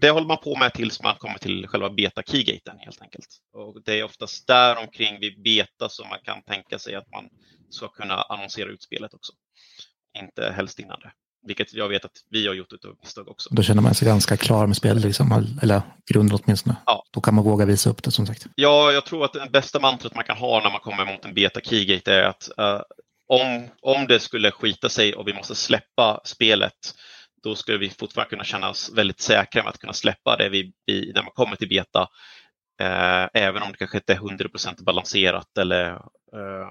det håller man på med tills man kommer till själva beta keygaten helt enkelt. Och det är oftast där omkring vid beta som man kan tänka sig att man ska kunna annonsera ut spelet också. Inte helst innan det. Vilket jag vet att vi har gjort utav misstag också. Då känner man sig ganska klar med spelet, liksom, eller grunden åtminstone. Ja. Då kan man våga visa upp det som sagt. Ja, jag tror att det bästa mantrat man kan ha när man kommer mot en beta keygate är att eh, om, om det skulle skita sig och vi måste släppa spelet, då skulle vi fortfarande kunna känna oss väldigt säkra med att kunna släppa det vi, vi, när man kommer till beta. Eh, även om det kanske inte är 100% balanserat eller eh,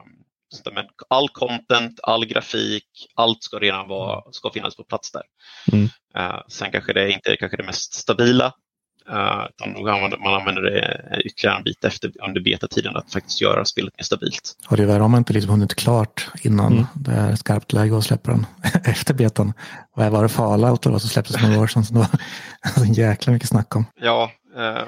där. men all content, all grafik, allt ska redan vara, ska finnas på plats där. Mm. Eh, sen kanske det inte är kanske det mest stabila, utan nog använder, man använder det ytterligare en bit efter, under betatiden att faktiskt göra spelet mer stabilt. Och det är värre om man inte liksom hunnit klart innan Mm. det är skarpt läge att släppa den efter betan. Vad var det Fallout eller vad som släpptes några år sedan? Så det var så jäkla mycket snack om. Ja, eh,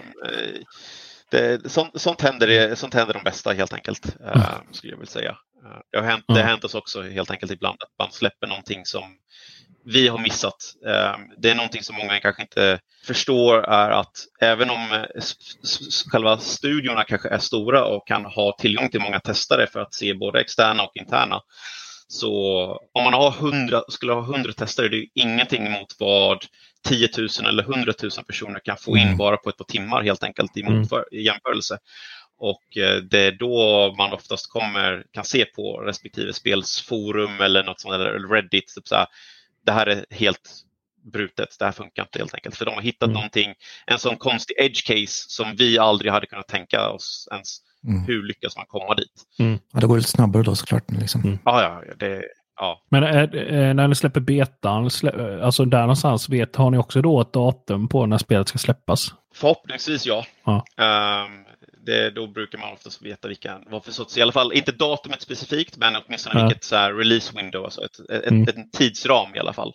det, sånt, sånt, händer, det- sånt händer de bästa helt enkelt, eh, skulle jag vilja säga. Eh, Det har, hänt, det Mm. hänt oss också helt enkelt ibland att man släpper någonting som vi har missat. Eh, Det är någonting som många kanske inte förstår är att även om eh, själva studiorna kanske är stora och kan ha tillgång till många testare för att se både externa och interna. Så om man har 100, skulle ha 100 testare, det är ingenting mot vad 10 000 eller 100 000 personer kan få in Mm. bara på ett par timmar helt enkelt i, Mm. motför, i jämförelse. Och eh, det är då man oftast kommer, kan se på respektive spelsforum eller något sånt, eller Reddit, typ så här, det här är helt brutet, det här funkar inte helt enkelt. För de har hittat Mm. någonting, en sån konstig edge case som vi aldrig hade kunnat tänka oss ens. Mm. Hur lyckas man komma dit? Ja, det går lite snabbare då såklart. Liksom. Mm. Ja, ja, det, ja. Men är, när ni släpper betan, slä, alltså där någonstans, vet, har ni också då ett datum på när spelet ska släppas? Förhoppningsvis ja. Ja. Ehm, det, då brukar man oftast veta vilka, vad för sorts, i alla fall inte datumet specifikt, men åtminstone Ja. vilket så här, release window, alltså ett, ett, Mm. en tidsram i alla fall.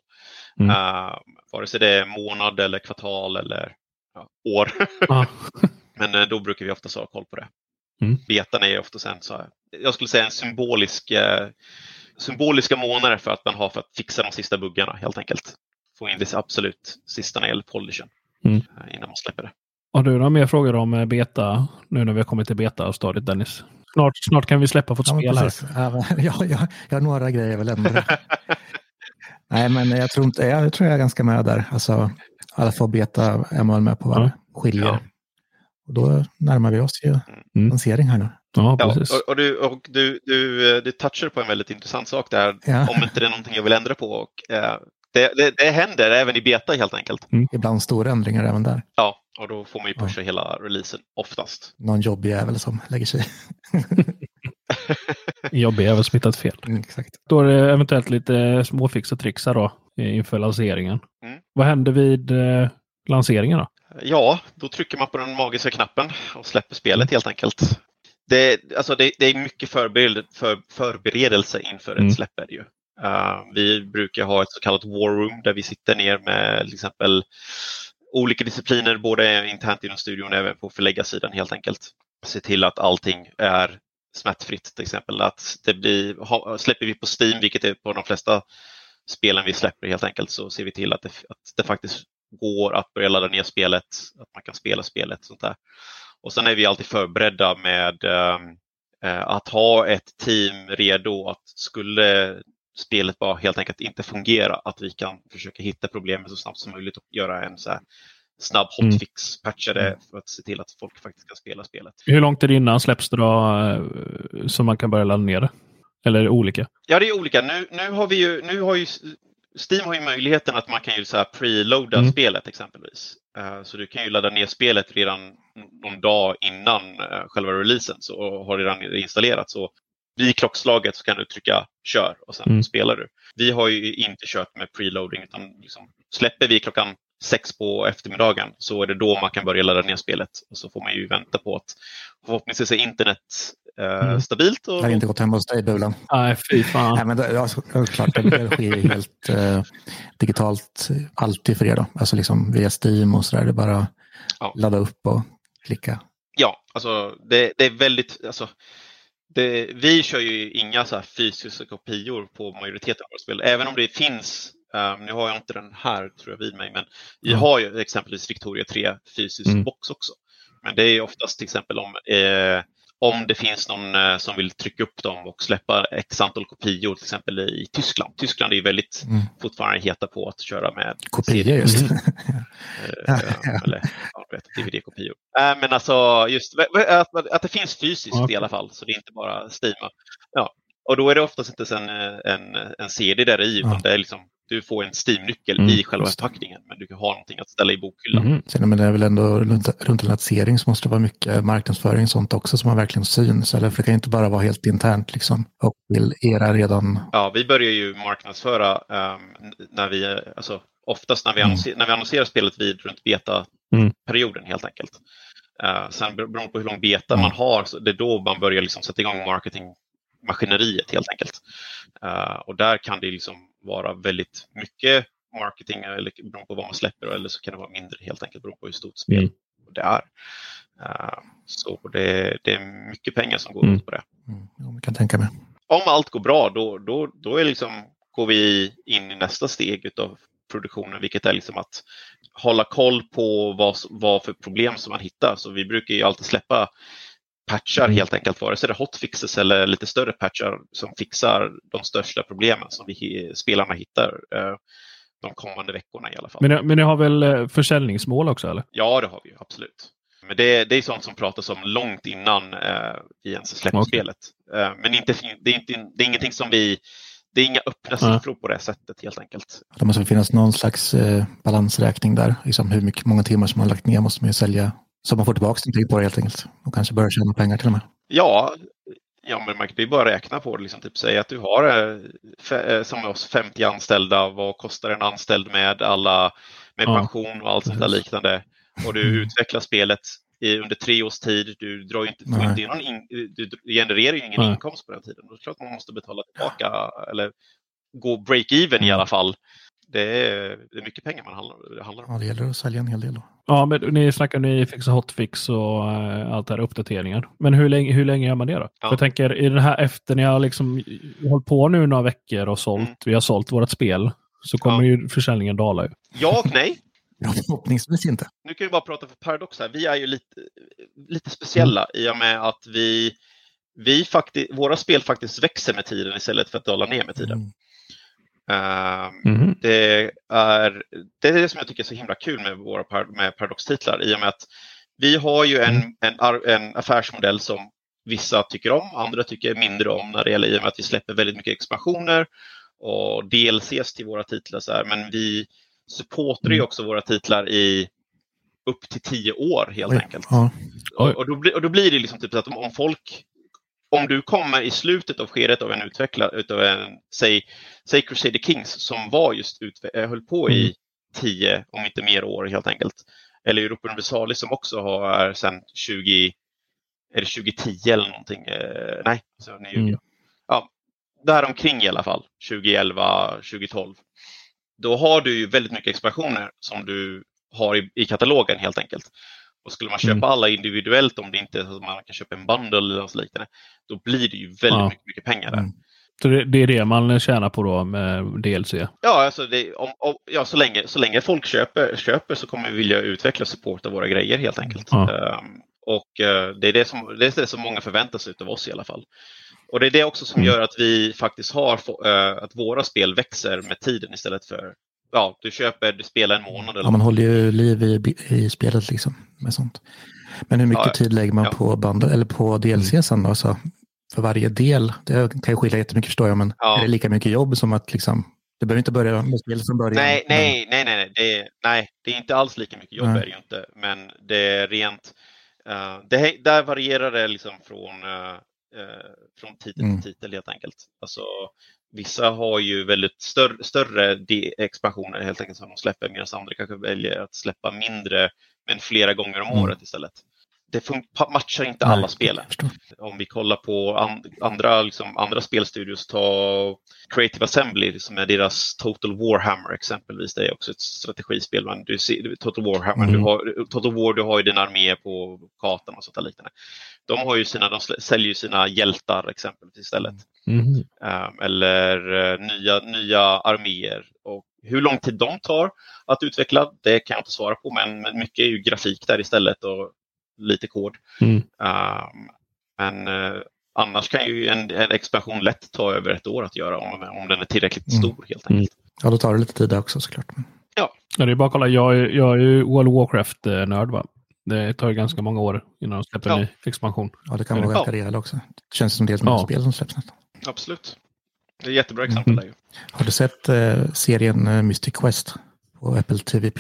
Mm. Ehm, vare sig det är månad eller kvartal eller ja, år. Ja. men eh, då brukar vi oftast ha koll på det. Mm. Betan är oftast en, så här, jag skulle säga en symbolisk, eh, symboliska månader för att man har för att fixa de sista buggarna helt enkelt. Få in det absolut sista när det gäller polishen Mm. innan man släpper det. Har du några mer frågor om eh, beta, nu när vi har kommit till beta-stadiet Dennis? Snart, snart kan vi släppa vårt Ja, men spel här. Ja, men, ja, ja, jag har några grejer jag vill ändra. Nej, men jag tror, inte, jag tror jag är ganska med där. Alltså, alfa och beta är man med på vad Ja. skiljer. Ja. Och då närmar vi oss ju Mm. lansering här nu. Ja, Ja, precis. och, och, du, och du, du, eh, du touchar på en väldigt intressant sak där, Ja. om inte det är någonting jag vill ändra på. Och, eh, det, det, det händer även i beta helt enkelt. Ibland stora ändringar även där. Ja, och då får man ju pusha hela releasen oftast. Någon jobbig jävel som lägger sig. Jobbig är väl smittat fel. Mm, Exakt. Då är det eventuellt lite småfix och trixar då inför lanseringen. Mm. Vad händer vid eh, lanseringen då? Ja, då trycker man på den magiska knappen och släpper spelet helt enkelt. Det, alltså det, det är mycket förbered, för, förberedelse inför Mm. ett släpp. Är det ju. Uh, vi brukar ha ett så kallat war room där vi sitter ner med till exempel olika discipliner, både internt inom studion och även på förläggarsidan helt enkelt. Se till att allting är smärtfritt till exempel. Att det blir, ha, släpper vi på Steam, vilket är på de flesta spelen vi släpper helt enkelt, så ser vi till att det, att det faktiskt går att börja ladda ner spelet, att man kan spela spelet. Sånt där. Och sen är vi alltid förberedda med eh, eh att ha ett team redo att skulle spelet bara helt enkelt inte fungera, att vi kan försöka hitta problemet så snabbt som möjligt och göra en så här snabb Mm. hotfix, patcha det för att se till att folk faktiskt kan spela spelet. Hur långt är det innan släpps det då eh, så man kan börja ladda ner det? Eller är det olika? Ja, det är olika. Nu, nu har vi ju, nu har ju Steam har ju möjligheten att man kan ju så här preloada Mm. spelet exempelvis. Eh, Så du kan ju ladda ner spelet redan någon dag innan eh, själva releasen så har det redan installerat. Så vid klockslaget så kan du trycka kör och sen Mm. spelar du. Vi har ju inte kört med preloading utan liksom, släpper vi klockan sex på eftermiddagen så är det då man kan börja ladda ner spelet. Och så får man ju vänta på att förhoppningsvis är internet eh, Mm. stabilt. Och, Det har inte gått hemma hos dig, Bulan. Nej, fy fan. Nej, men det, ja, så- ja, klart, det, det sker ju helt eh, digitalt alltid för er. Då. Alltså liksom via Steam och sådär. Det är bara Ja. ladda upp och klicka. Ja, alltså det, det är väldigt, alltså, det, vi kör ju inga så fysiska kopior på majoriteten av våra spel, även om det finns, eh, nu har jag inte den här tror jag vid mig, men vi Mm. har ju exempelvis Victoria 3 fysisk Mm. box också. Men det är oftast till exempel om, eh, om det finns någon eh, som vill trycka upp dem och släppa x antal kopior, till exempel i Tyskland. Tyskland är ju väldigt Mm. fortfarande heta på att köra med Kopior just. Eh, Ja, ja, ja. Eller ja, DVD-kopior. Äh, men alltså just att, att det finns fysiskt Okej. i alla fall, så det är inte bara Steam. Ja. Och då är det oftast inte en, en, en CD där i, utan det är liksom, du får en Steam-nyckel Mm, i själva förpackningen, men du kan ha någonting att ställa i bokhyllan. Mhm. Sen, men det är väl ändå runt, runt en lansering så måste det vara mycket marknadsföring och sånt också som man verkligen syns. Eller för det kan ju inte bara vara helt internt liksom. Och till era redan... Ja, vi börjar ju marknadsföra ehm, när vi, alltså, oftast när vi, Mm. när vi annonserar spelet vid runt Mm. beta-perioden helt enkelt. Uh, sen beroende på hur lång beta Mm. man har, så det är då man börjar liksom sätta igång marketingmaskineriet helt enkelt. Eh, och där kan det liksom vara väldigt mycket marketing eller beroende på vad man släpper eller så kan det vara mindre helt enkelt beroende på hur stort spel Mm. det är. Eh, så det, det är mycket pengar som går Mm. åt på det Mm, jag kan tänka mig. om allt går bra, då, då, då är liksom, går vi in i nästa steg av produktionen, vilket är liksom att hålla koll på vad, vad för problem som man hittar. Så vi brukar ju alltid släppa patchar helt enkelt, vare sig det är hotfixes eller lite större patchar som fixar de största problemen som vi, spelarna hittar eh, de kommande veckorna i alla fall. Men, ni- men ni har väl eh, försäljningsmål också eller? Ja, det har vi ju absolut. Men det, det är sånt som pratas om långt innan eh, vi ens släpper Okej. spelet. Eh, men inte, det, är inte, det är ingenting som vi... Det är inga öppna siffror på det sättet helt enkelt. Det måste finnas någon slags eh, balansräkning där. Liksom hur mycket, många timmar som man har lagt ner måste man ju sälja. Så man får tillbaka någonting på det helt enkelt. Och kanske börjar tjäna pengar till och med. Ja, ja men man kan ju bara räkna på det. Liksom, typ säga att du har eh, eh, som oss 50 anställda. Vad kostar en anställd med alla med Ja, pension och allt sånt där liknande. Och du Mm. utvecklar spelet i, under tre års tid. Du, drar inte, får inte in någon in, du genererar ju ingen Nej. inkomst på den tiden. Då är det klart man måste betala tillbaka eller gå break-even i Mm. alla fall. Det är, det är mycket pengar man handlar, det handlar om. Ja, det gäller att sälja en hel del då. Ja, men ni snackar ni fixar hotfix och eh, allt det här uppdateringar. Men hur länge, hur länge gör man det då? Ja. Jag tänker i den här efter ni har liksom hållit på nu några veckor och sålt, Mm. vi har sålt vårt spel, så kommer ju försäljningen dala. Ju. Ja och nej. Ja, förhoppningsvis inte. nu kan vi bara prata för Paradox här. Vi är ju lite, lite speciella i och med att vi, vi fakti, våra spel faktiskt växer med tiden istället för att dala ner med tiden. Mm. Mhm. det, är, det är det som jag tycker är så himla kul med våra med Paradox-titlar i och med att vi har ju en, en, ar- en affärsmodell som vissa tycker om, andra tycker mindre om när det gäller i och med att vi släpper väldigt mycket expansioner och DLCs till våra titlar. Så här, men vi supportar ju Mm. också våra titlar i upp till tio år helt Oj, enkelt. Ja. Och, och, då, blir- och då blir det liksom typ att om, om folk om du kommer i slutet av skedet av en utvecklare, utav en, säg, säg Crusader Kings som var just utve- eh, höll på i Mm. tio, om inte mer år helt enkelt. eller Europa Universalis som också har sedan 20, är det 2010 eller någonting? Eh, nej, så nu mm. ja, däromkring i alla fall, 2011, 2012. Då har du ju väldigt mycket expansioner som du har i, i katalogen helt enkelt. Och skulle man köpa mm. alla individuellt om det inte är så att man kan köpa en bundle eller något liknande, då blir det ju väldigt ja. mycket, mycket, pengar där. Mm. Så det, det, är det man tjänar på då med DLC? Ja, alltså det, om, om, ja så, länge, så länge folk köper, köper så kommer vi vilja utveckla support av våra grejer helt enkelt. Ja. Um, och uh, det är det, som, det är det som många förväntar sig av oss i alla fall. Och det är det också som mm. gör att vi faktiskt har, uh, att våra spel växer med tiden istället för ja, du köper, du spelar en månad. Eller ja, man håller ju liv i, i spelet liksom med sånt. Men hur mycket ja, tid lägger man ja. på, band, eller på DLC mm. sen då? Så för varje del, det kan ju skilja jättemycket förstår jag, men ja. är det lika mycket jobb som att liksom, det behöver inte börja med spel från början? Nej, nej, nej, nej, nej, det är, nej, det är inte alls lika mycket jobb nej. är det ju inte, men det är rent, uh, det, där varierar det liksom från, uh, uh, från titel mm. till titel helt enkelt. Alltså, vissa har ju väldigt större, större expansioner helt enkelt som de släpper medan andra kanske väljer att släppa mindre men flera gånger om mm. året istället det matchar inte alla spelen. Om vi kollar på andra, liksom, andra spelstudios, ta Creative Assembly som är deras Total Warhammer exempelvis. Det är också ett strategispel. Men du ser, Total Warhammer, mm. du har, Total War, du har ju din armé på kartan och sånt liknande. De, har ju sina, de säljer ju sina hjältar exempelvis istället. Mm. Um, eller uh, nya, nya arméer. Och hur lång tid de tar att utveckla, det kan jag inte svara på, men, men mycket är ju grafik där istället och lite kod. Mm. Um, men uh, annars kan ju en, en, expansion lätt ta över ett år att göra om, om den är tillräckligt mm. stor helt enkelt. Mm. Ja, då tar det lite tid där också såklart. Ja. ja, det är bara att kolla. Jag är, jag är ju World of Warcraft-nörd. Va? Det tar ju ganska många år innan de släpper ja. en ny expansion. Ja, det kan vara ganska ja. rejäl också. Det känns som det är ett ja. spel som släpps nästan. Absolut. Det är ett jättebra exempel mm. där ju. Har du sett eh, serien eh, Mystic Quest? På Apple TV+.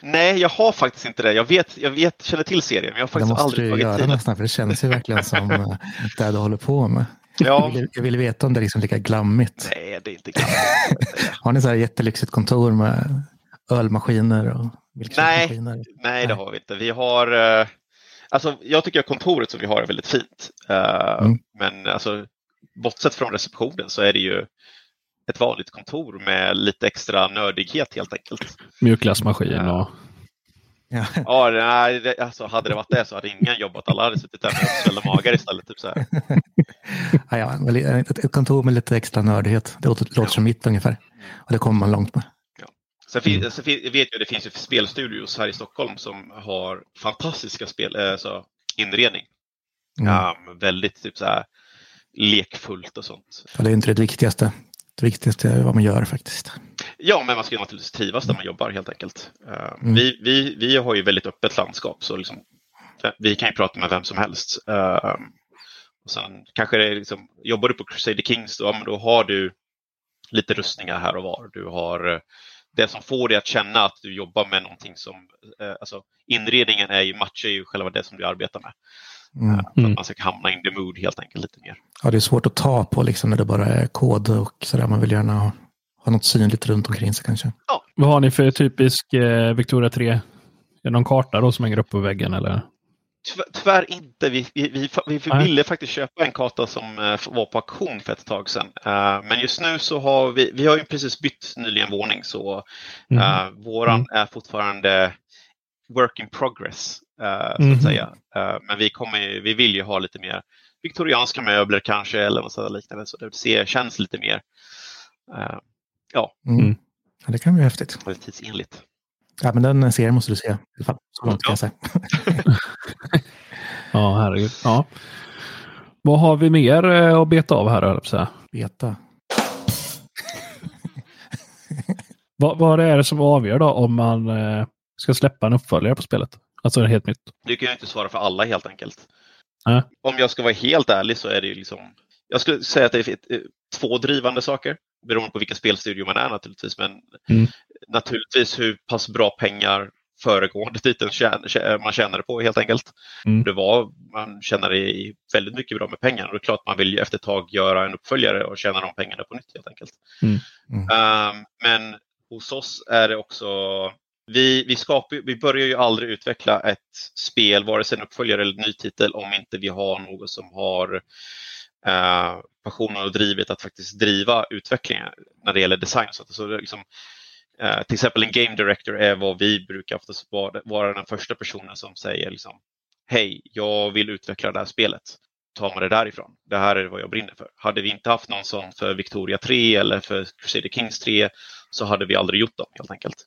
Nej, jag har faktiskt inte det. Jag, vet, jag vet, känner till serien, men jag har faktiskt aldrig tagit göra nästan, för det känns ju verkligen som eh, det du håller på med. Ja. Jag, vill, jag vill veta om det är liksom lika glammigt. Nej, det är inte glammigt. har ni så här jättelyxigt kontor med ölmaskiner och nej, nej, det har vi inte. Vi har, uh, alltså, jag tycker att kontoret som vi har är väldigt fint. Uh, mm. Men alltså, bortsett från receptionen så är det ju ett vanligt kontor med lite extra nördighet helt enkelt. Mjukglassmaskin och... Ja, ja nej, det, alltså, hade det varit det så hade ingen jobbat. Alla hade suttit där med uppsvällda magar istället. Typ så här. ja, ja, ett kontor med lite extra nördighet. Det låter, låter som mitt ungefär. Och det kommer man långt med. Ja. Sen, fin, mm. sen vet jag att det finns ju spelstudios här i Stockholm som har fantastiska spel, alltså, inredning. Mm. Um, väldigt typ så här, lekfullt och sånt. För det är inte det viktigaste det viktigaste är vad man gör faktiskt. Ja, men man ska naturligtvis trivas där man jobbar helt enkelt. Eh, mm. Vi, vi, vi har ju väldigt öppet landskap så liksom, vi kan ju prata med vem som helst. Uh, och sen kanske det är liksom, jobbar du på Crusader Kings då, då har du lite rustningar här och var. Du har eh, det som får dig att känna att du jobbar med någonting som, alltså inredningen är ju, matchar ju själva det som du arbetar med. Mm. För att mm. man ska hamna in the mood helt enkelt lite mer. Ja, det är svårt att ta på liksom när det bara är kod och sådär. Man vill gärna ha, ha något synligt runt omkring sig kanske. Ja. Vad har ni för typisk eh, Victoria 3? Är det någon karta då som hänger upp på väggen eller? Tyvärr inte. Vi, vi, vi, vi ville faktiskt köpa en karta som uh, var på auktion för ett tag sedan. Uh, men just nu så har vi, vi har ju precis bytt nyligen våning så mm. våran mm. är fortfarande work in progress. Uh, så mm. att mhm. säga. Uh, men vi, kommer, vi vill ju ha lite mer viktorianska möbler kanske eller något liknande så det ser, känns lite mer uh, ja. Mm. ja. Det kan bli häftigt. Lite tidsenligt. Ja, men den serien måste du se. Så långt kan jag säga. ja, herregud. Ja. Vad har vi mer att beta av här, så Beta? vad, vad är det som avgör då om man ska släppa en uppföljare på spelet? Alltså helt nytt. Det kan jag inte svara för alla helt enkelt. Äh. Om jag ska vara helt ärlig så är det ju liksom, jag skulle säga att det är eh, två drivande saker beroende på vilken spelstudio man är naturligtvis. Men mm. naturligtvis hur pass bra pengar föregående titeln man tjänade på helt enkelt. Mm. Det var, man tjänade väldigt mycket bra med pengar och det är klart man vill efter ett tag göra en uppföljare och tjäna de pengarna på nytt helt enkelt. Mm. Mm. Um, men hos oss är det också vi, vi, skapar, vi börjar ju aldrig utveckla ett spel, vare sig en uppföljare eller en ny titel, om inte vi har något som har eh, passionen och drivet att faktiskt driva utvecklingen när det gäller design. Så det liksom, eh, till exempel en game director är vad vi brukar oftast vara, vara den första personen som säger liksom, Hej, jag vill utveckla det här spelet. Tar man det därifrån. Det här är vad jag brinner för. Hade vi inte haft någon sån för Victoria 3 eller för Crusader Kings 3 så hade vi aldrig gjort dem helt enkelt.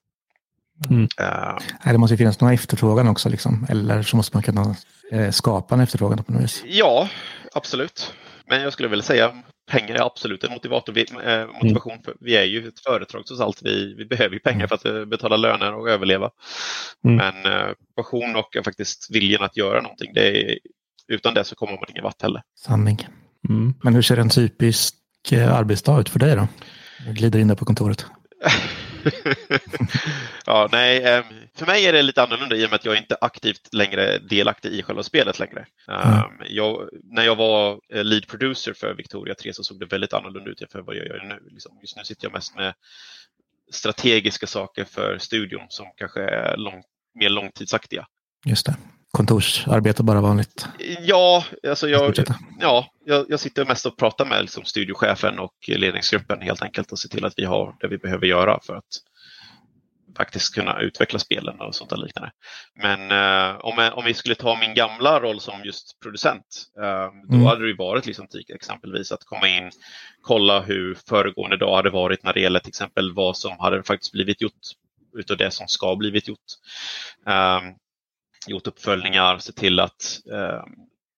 Mm. Uh, det måste finnas någon efterfrågan också, liksom. eller så måste man kunna eh, skapa en efterfrågan på något vis. Ja, absolut. Men jag skulle vilja säga pengar är absolut en motivator, eh, motivation. Mm. För vi är ju ett företag trots allt. Vi, vi behöver ju pengar för att eh, betala löner och överleva. Mm. Men eh, passion och faktiskt viljan att göra någonting, det är, utan det så kommer man ingen vart heller. Sanning. Mm. Men hur ser en typisk arbetsdag ut för dig då? Jag glider in där på kontoret. ja, nej, ehm, för mig är det lite annorlunda i och med att jag inte aktivt längre delaktig i själva spelet längre. Mm. Jag, när jag var eh, lead producer för Victoria 3 så såg det väldigt annorlunda ut för vad jag gör nu. Liksom, just nu sitter jag mest med strategiska saker för studion som kanske är lång, mer långtidsaktiga. Just det. Kontorsarbete bara vanligt? Ja, alltså jag, ja jag, jag sitter mest och pratar med liksom studiochefen och ledningsgruppen helt enkelt och ser till att vi har det vi behöver göra för att faktiskt kunna utveckla spelen och sånt där liknande. Men eh, om, om vi skulle ta min gamla roll som just producent, eh, då mm. hade det varit liksom, exempelvis att komma in, kolla hur föregående dag hade varit när det gäller till exempel vad som hade faktiskt blivit gjort utav det som ska blivit gjort. Eh, gjort uppföljningar, se till att eh,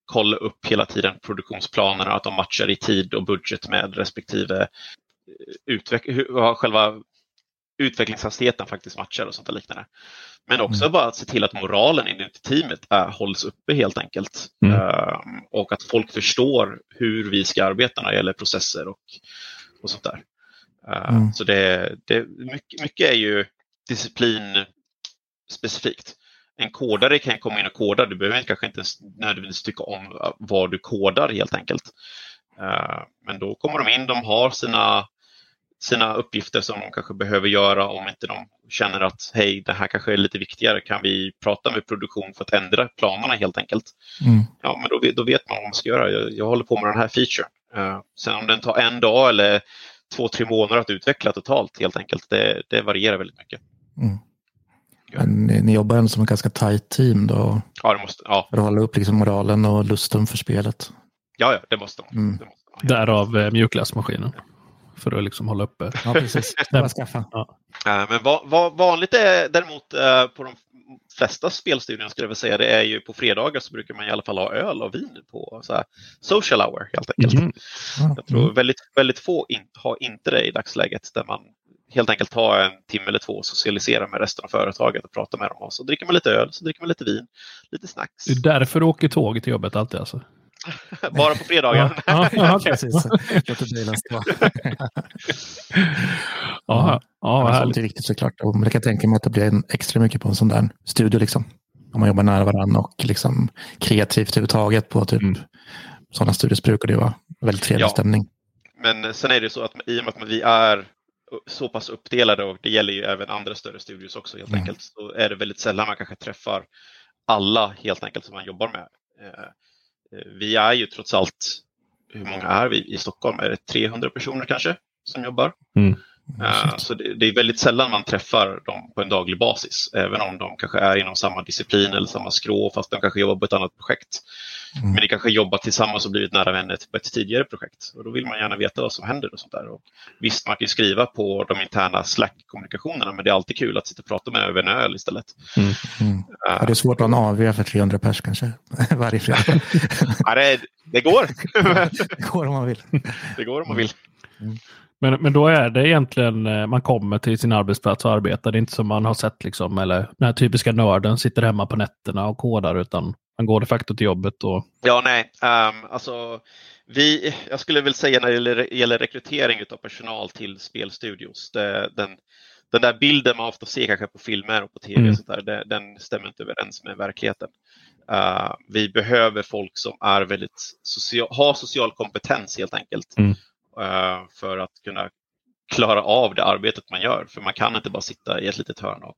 kolla upp hela tiden produktionsplanerna, att de matchar i tid och budget med respektive eh, utveck- hur, själva utvecklingshastigheten faktiskt matchar och sånt där liknande. Men också mm. bara att se till att moralen inom teamet är, hålls uppe helt enkelt. Mm. Uh, och att folk förstår hur vi ska arbeta när det gäller processer och, och sånt där. Uh, mm. Så det, det, mycket, mycket är ju disciplin specifikt. En kodare kan komma in och koda, du behöver kanske inte nödvändigtvis tycka om vad du kodar helt enkelt. Uh, men då kommer de in, de har sina sina uppgifter som de kanske behöver göra om inte de känner att hej, det här kanske är lite viktigare. Kan vi prata med produktion för att ändra planerna helt enkelt? Mm. Ja, men då, då, vet man vad man ska göra. Jag, jag håller på med den här featuren. Uh, sen om den tar en dag eller två, tre månader att utveckla totalt helt enkelt, det, det varierar väldigt mycket. Mm. Men ni, ni jobbar ändå som ett ganska tajt team då? Ja, det måste, ja. För att hålla upp liksom moralen och lusten för spelet? Ja, ja det måste de. Mm. Därav eh, mjukläsmaskinen för att liksom hålla uppe. Ja, precis. Bara skaffa. Ja. Men vad, vad vanligt är däremot eh, på de flesta spelstudierna skulle jag vilja säga, det är ju på fredagar så brukar man i alla fall ha öl och vin på så här, social hour helt enkelt. Mm. Jag tror väldigt, väldigt få in, har inte det i dagsläget där man helt enkelt tar en timme eller två och socialiserar med resten av företaget och pratar med dem. Och så dricker man lite öl, så dricker man lite vin, lite snacks. Det är därför du åker tåg till jobbet alltid alltså? Bara på fredagar. ja, ja, precis. Låter bilen stå. ja, ja, det är viktigt såklart. Och jag kan tänka mig att det blir extra mycket på en sån där studio. Liksom. Om man jobbar nära varandra och liksom kreativt överhuvudtaget på typ mm. sådana studios brukar det vara väldigt trevlig ja. stämning. Men sen är det så att i och med att vi är så pass uppdelade och det gäller ju även andra större studios också helt mm. enkelt, så är det väldigt sällan man kanske träffar alla helt enkelt som man jobbar med. Eh, Eh, vi är ju trots allt, hur många är vi i Stockholm? Är det 300 personer kanske som jobbar? Mm. Uh, så det, det, är väldigt sällan man träffar dem på en daglig basis, även om de kanske är inom samma disciplin eller samma skrå, fast de kanske jobbar på ett annat projekt. Mm. Men de kanske jobbat tillsammans och blivit nära vänner på ett tidigare projekt. Och då vill man gärna veta vad som händer och sånt där. Och visst, man kan skriva på de interna Slack-kommunikationerna, men det är alltid kul att sitta och prata med över en öl istället. Mm. Mm. Uh, ja, det är svårt att ha en AV för 300 pers kanske, varje fredag. ja, det, det går. det går om man vill. Det går om man vill. Men, men då är det egentligen, eh, man kommer till sin arbetsplats och arbetar. Det är inte som man har sett, liksom, eller den här typiska nörden sitter hemma på nätterna och kodar, utan man går de facto till jobbet. Och... Ja, nej. Um, alltså, vi, jag skulle väl säga när det gäller, gäller rekrytering av personal till spelstudios, det, den, den där bilden man ofta ser kanske på filmer och på tv, mm. och sånt där, det, den stämmer inte överens med verkligheten. Uh, vi behöver folk som är väldigt social, har social kompetens helt enkelt. Mm. Uh, för att kunna klara av det arbetet man gör. För man kan inte bara sitta i ett litet hörn och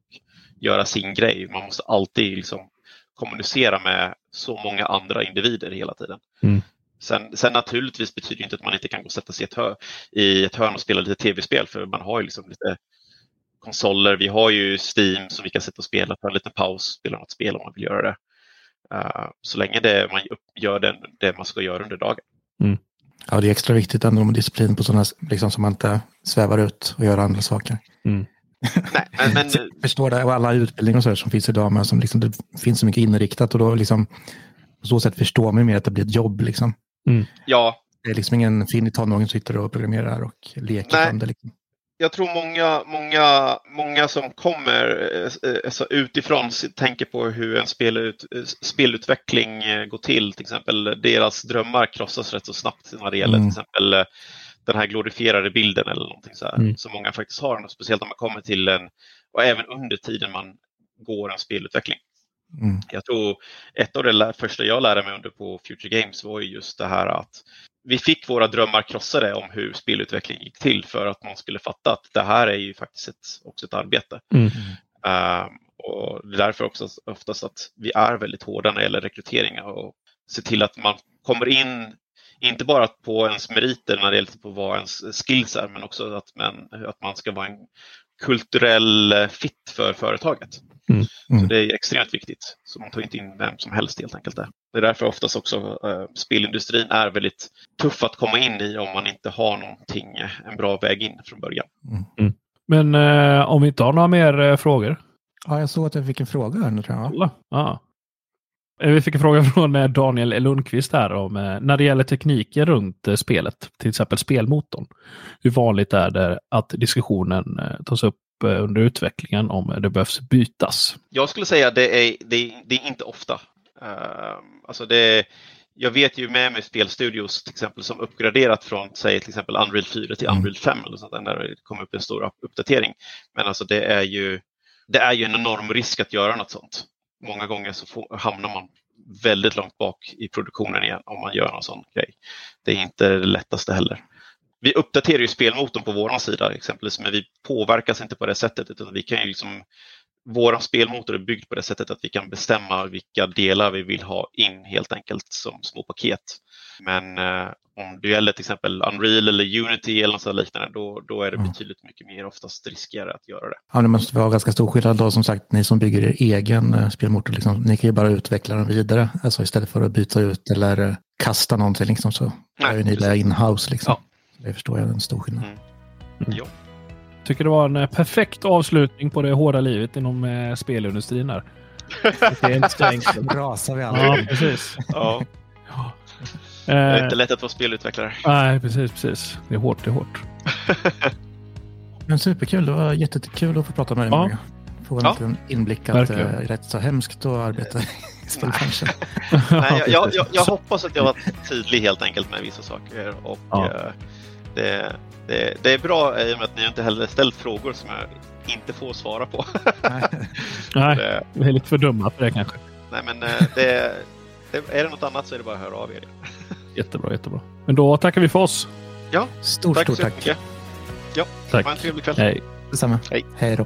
göra sin grej. Man måste alltid liksom kommunicera med så många andra individer hela tiden. Mm. Sen, sen naturligtvis betyder det inte att man inte kan gå och sätta sig i ett, hör, i ett hörn och spela lite tv-spel för man har ju liksom lite konsoler. Vi har ju Steam som vi kan sitta och spela på en liten paus, spela något spel om man vill göra det. Uh, så länge det, man gör den, det man ska göra under dagen. Mm. Ja, det är extra viktigt ändå med disciplin på sådana, liksom, så man inte svävar ut och gör andra saker. Mm. Nej, men, men... Jag förstår det, och alla utbildningar och så som finns idag, men som liksom, det finns så mycket inriktat och då liksom, på så sätt förstår man mer att det blir ett jobb. Liksom. Mm. Ja. Det är liksom ingen fin tonåring som sitter och programmerar och leker Nej. det. Liksom. Jag tror många, många, många som kommer eh, alltså utifrån tänker på hur en spelut, spelutveckling eh, går till. Till exempel deras drömmar krossas rätt så snabbt när det gäller Mm. till exempel eh, den här glorifierade bilden eller någonting så här, Mm. som många faktiskt har. Speciellt när man kommer till en, och även under tiden man går en spelutveckling. Mm. Jag tror ett av det första jag lärde mig under på Future Games var ju just det här att vi fick våra drömmar krossade om hur spelutveckling gick till för att man skulle fatta att det här är ju faktiskt ett, också ett arbete. Mm. Ehm, och det är därför också oftast att vi är väldigt hårda när det gäller rekryteringar och se till att man kommer in, inte bara på ens meriter när det gäller på vad ens skills är, men också att man, att man ska vara en kulturell eh, fit för företaget. Mm. Så Mm. det är extremt viktigt. Så man tar inte in vem som helst helt enkelt. Där. Det är därför oftast också eh, spelindustrin är väldigt tuff att komma in i om man inte har någonting, eh, en bra väg in från början. Men eh, om vi inte har några mer eh, frågor? Ja, jag såg att jag fick en fråga här nu tror jag. Ja. Eh, Vi fick en fråga från eh, Daniel Lundqvist här om eh, när det gäller tekniken runt eh, spelet, till exempel spelmotorn. Hur vanligt är det att diskussionen eh, tas upp eh, under utvecklingen om det behövs bytas? Jag skulle säga att det är, det det är inte ofta. Ehm, alltså det, jag vet ju med mig spelstudios till exempel som uppgraderat från säg till exempel Unreal 4 till Mm. Unreal 5 eller sånt där, när det kommer upp en stor upp- uppdatering. Men alltså det är ju, det är ju en enorm risk att göra något sånt. Många gånger så får, hamnar man väldigt långt bak i produktionen igen om man gör någon sån grej. Det är inte det lättaste heller. Vi uppdaterar ju spelmotorn på vår sida exempelvis, men vi påverkas inte på det sättet utan vi kan ju liksom vår spelmotor är byggd på det sättet att vi kan bestämma vilka delar vi vill ha in helt enkelt som små paket. Men eh, om det gäller till exempel Unreal eller Unity eller något liknande, då, då är det betydligt mycket mer oftast riskigare att göra det. Ja, det måste vara ganska stor skillnad då som sagt, ni som bygger er egen eh, spelmotor, liksom, ni kan ju bara utveckla den vidare, alltså istället för att byta ut eller eh, kasta någonting liksom så Nej, är ju ni precis. in-house liksom. Ja. Det förstår jag är en stor skillnad. Mm. Jo. Tycker det var en eh, perfekt avslutning på det hårda livet inom eh, spelindustrin här. Det är inte så enkelt. Rasar vi Ja, precis. Ja, det är Eh, inte lätt att vara spelutvecklare. nej, precis, precis. Det är hårt, det är hårt. Men superkul, det var jättekul att få prata med dig Ja. Få en Ja. liten inblick att det är rätt så hemskt att arbeta i spelbranschen. Nej, jag, jag, jag, hoppas att jag var tydlig helt enkelt med vissa saker. Och, Ja. Det, det, det är bra i och med att ni inte heller ställt frågor som jag inte får svara på. Nej, det, vi är lite för dumma för det kanske. nej, men eh, det, det, är det något annat så är det bara att höra av er. Jättebra, jättebra. Men då tackar vi för oss. Ja, Stort, tack stort tack. mycket. Ja, Tack. ha en trevlig kväll. Hej. Detsamma. Hej. Hej då.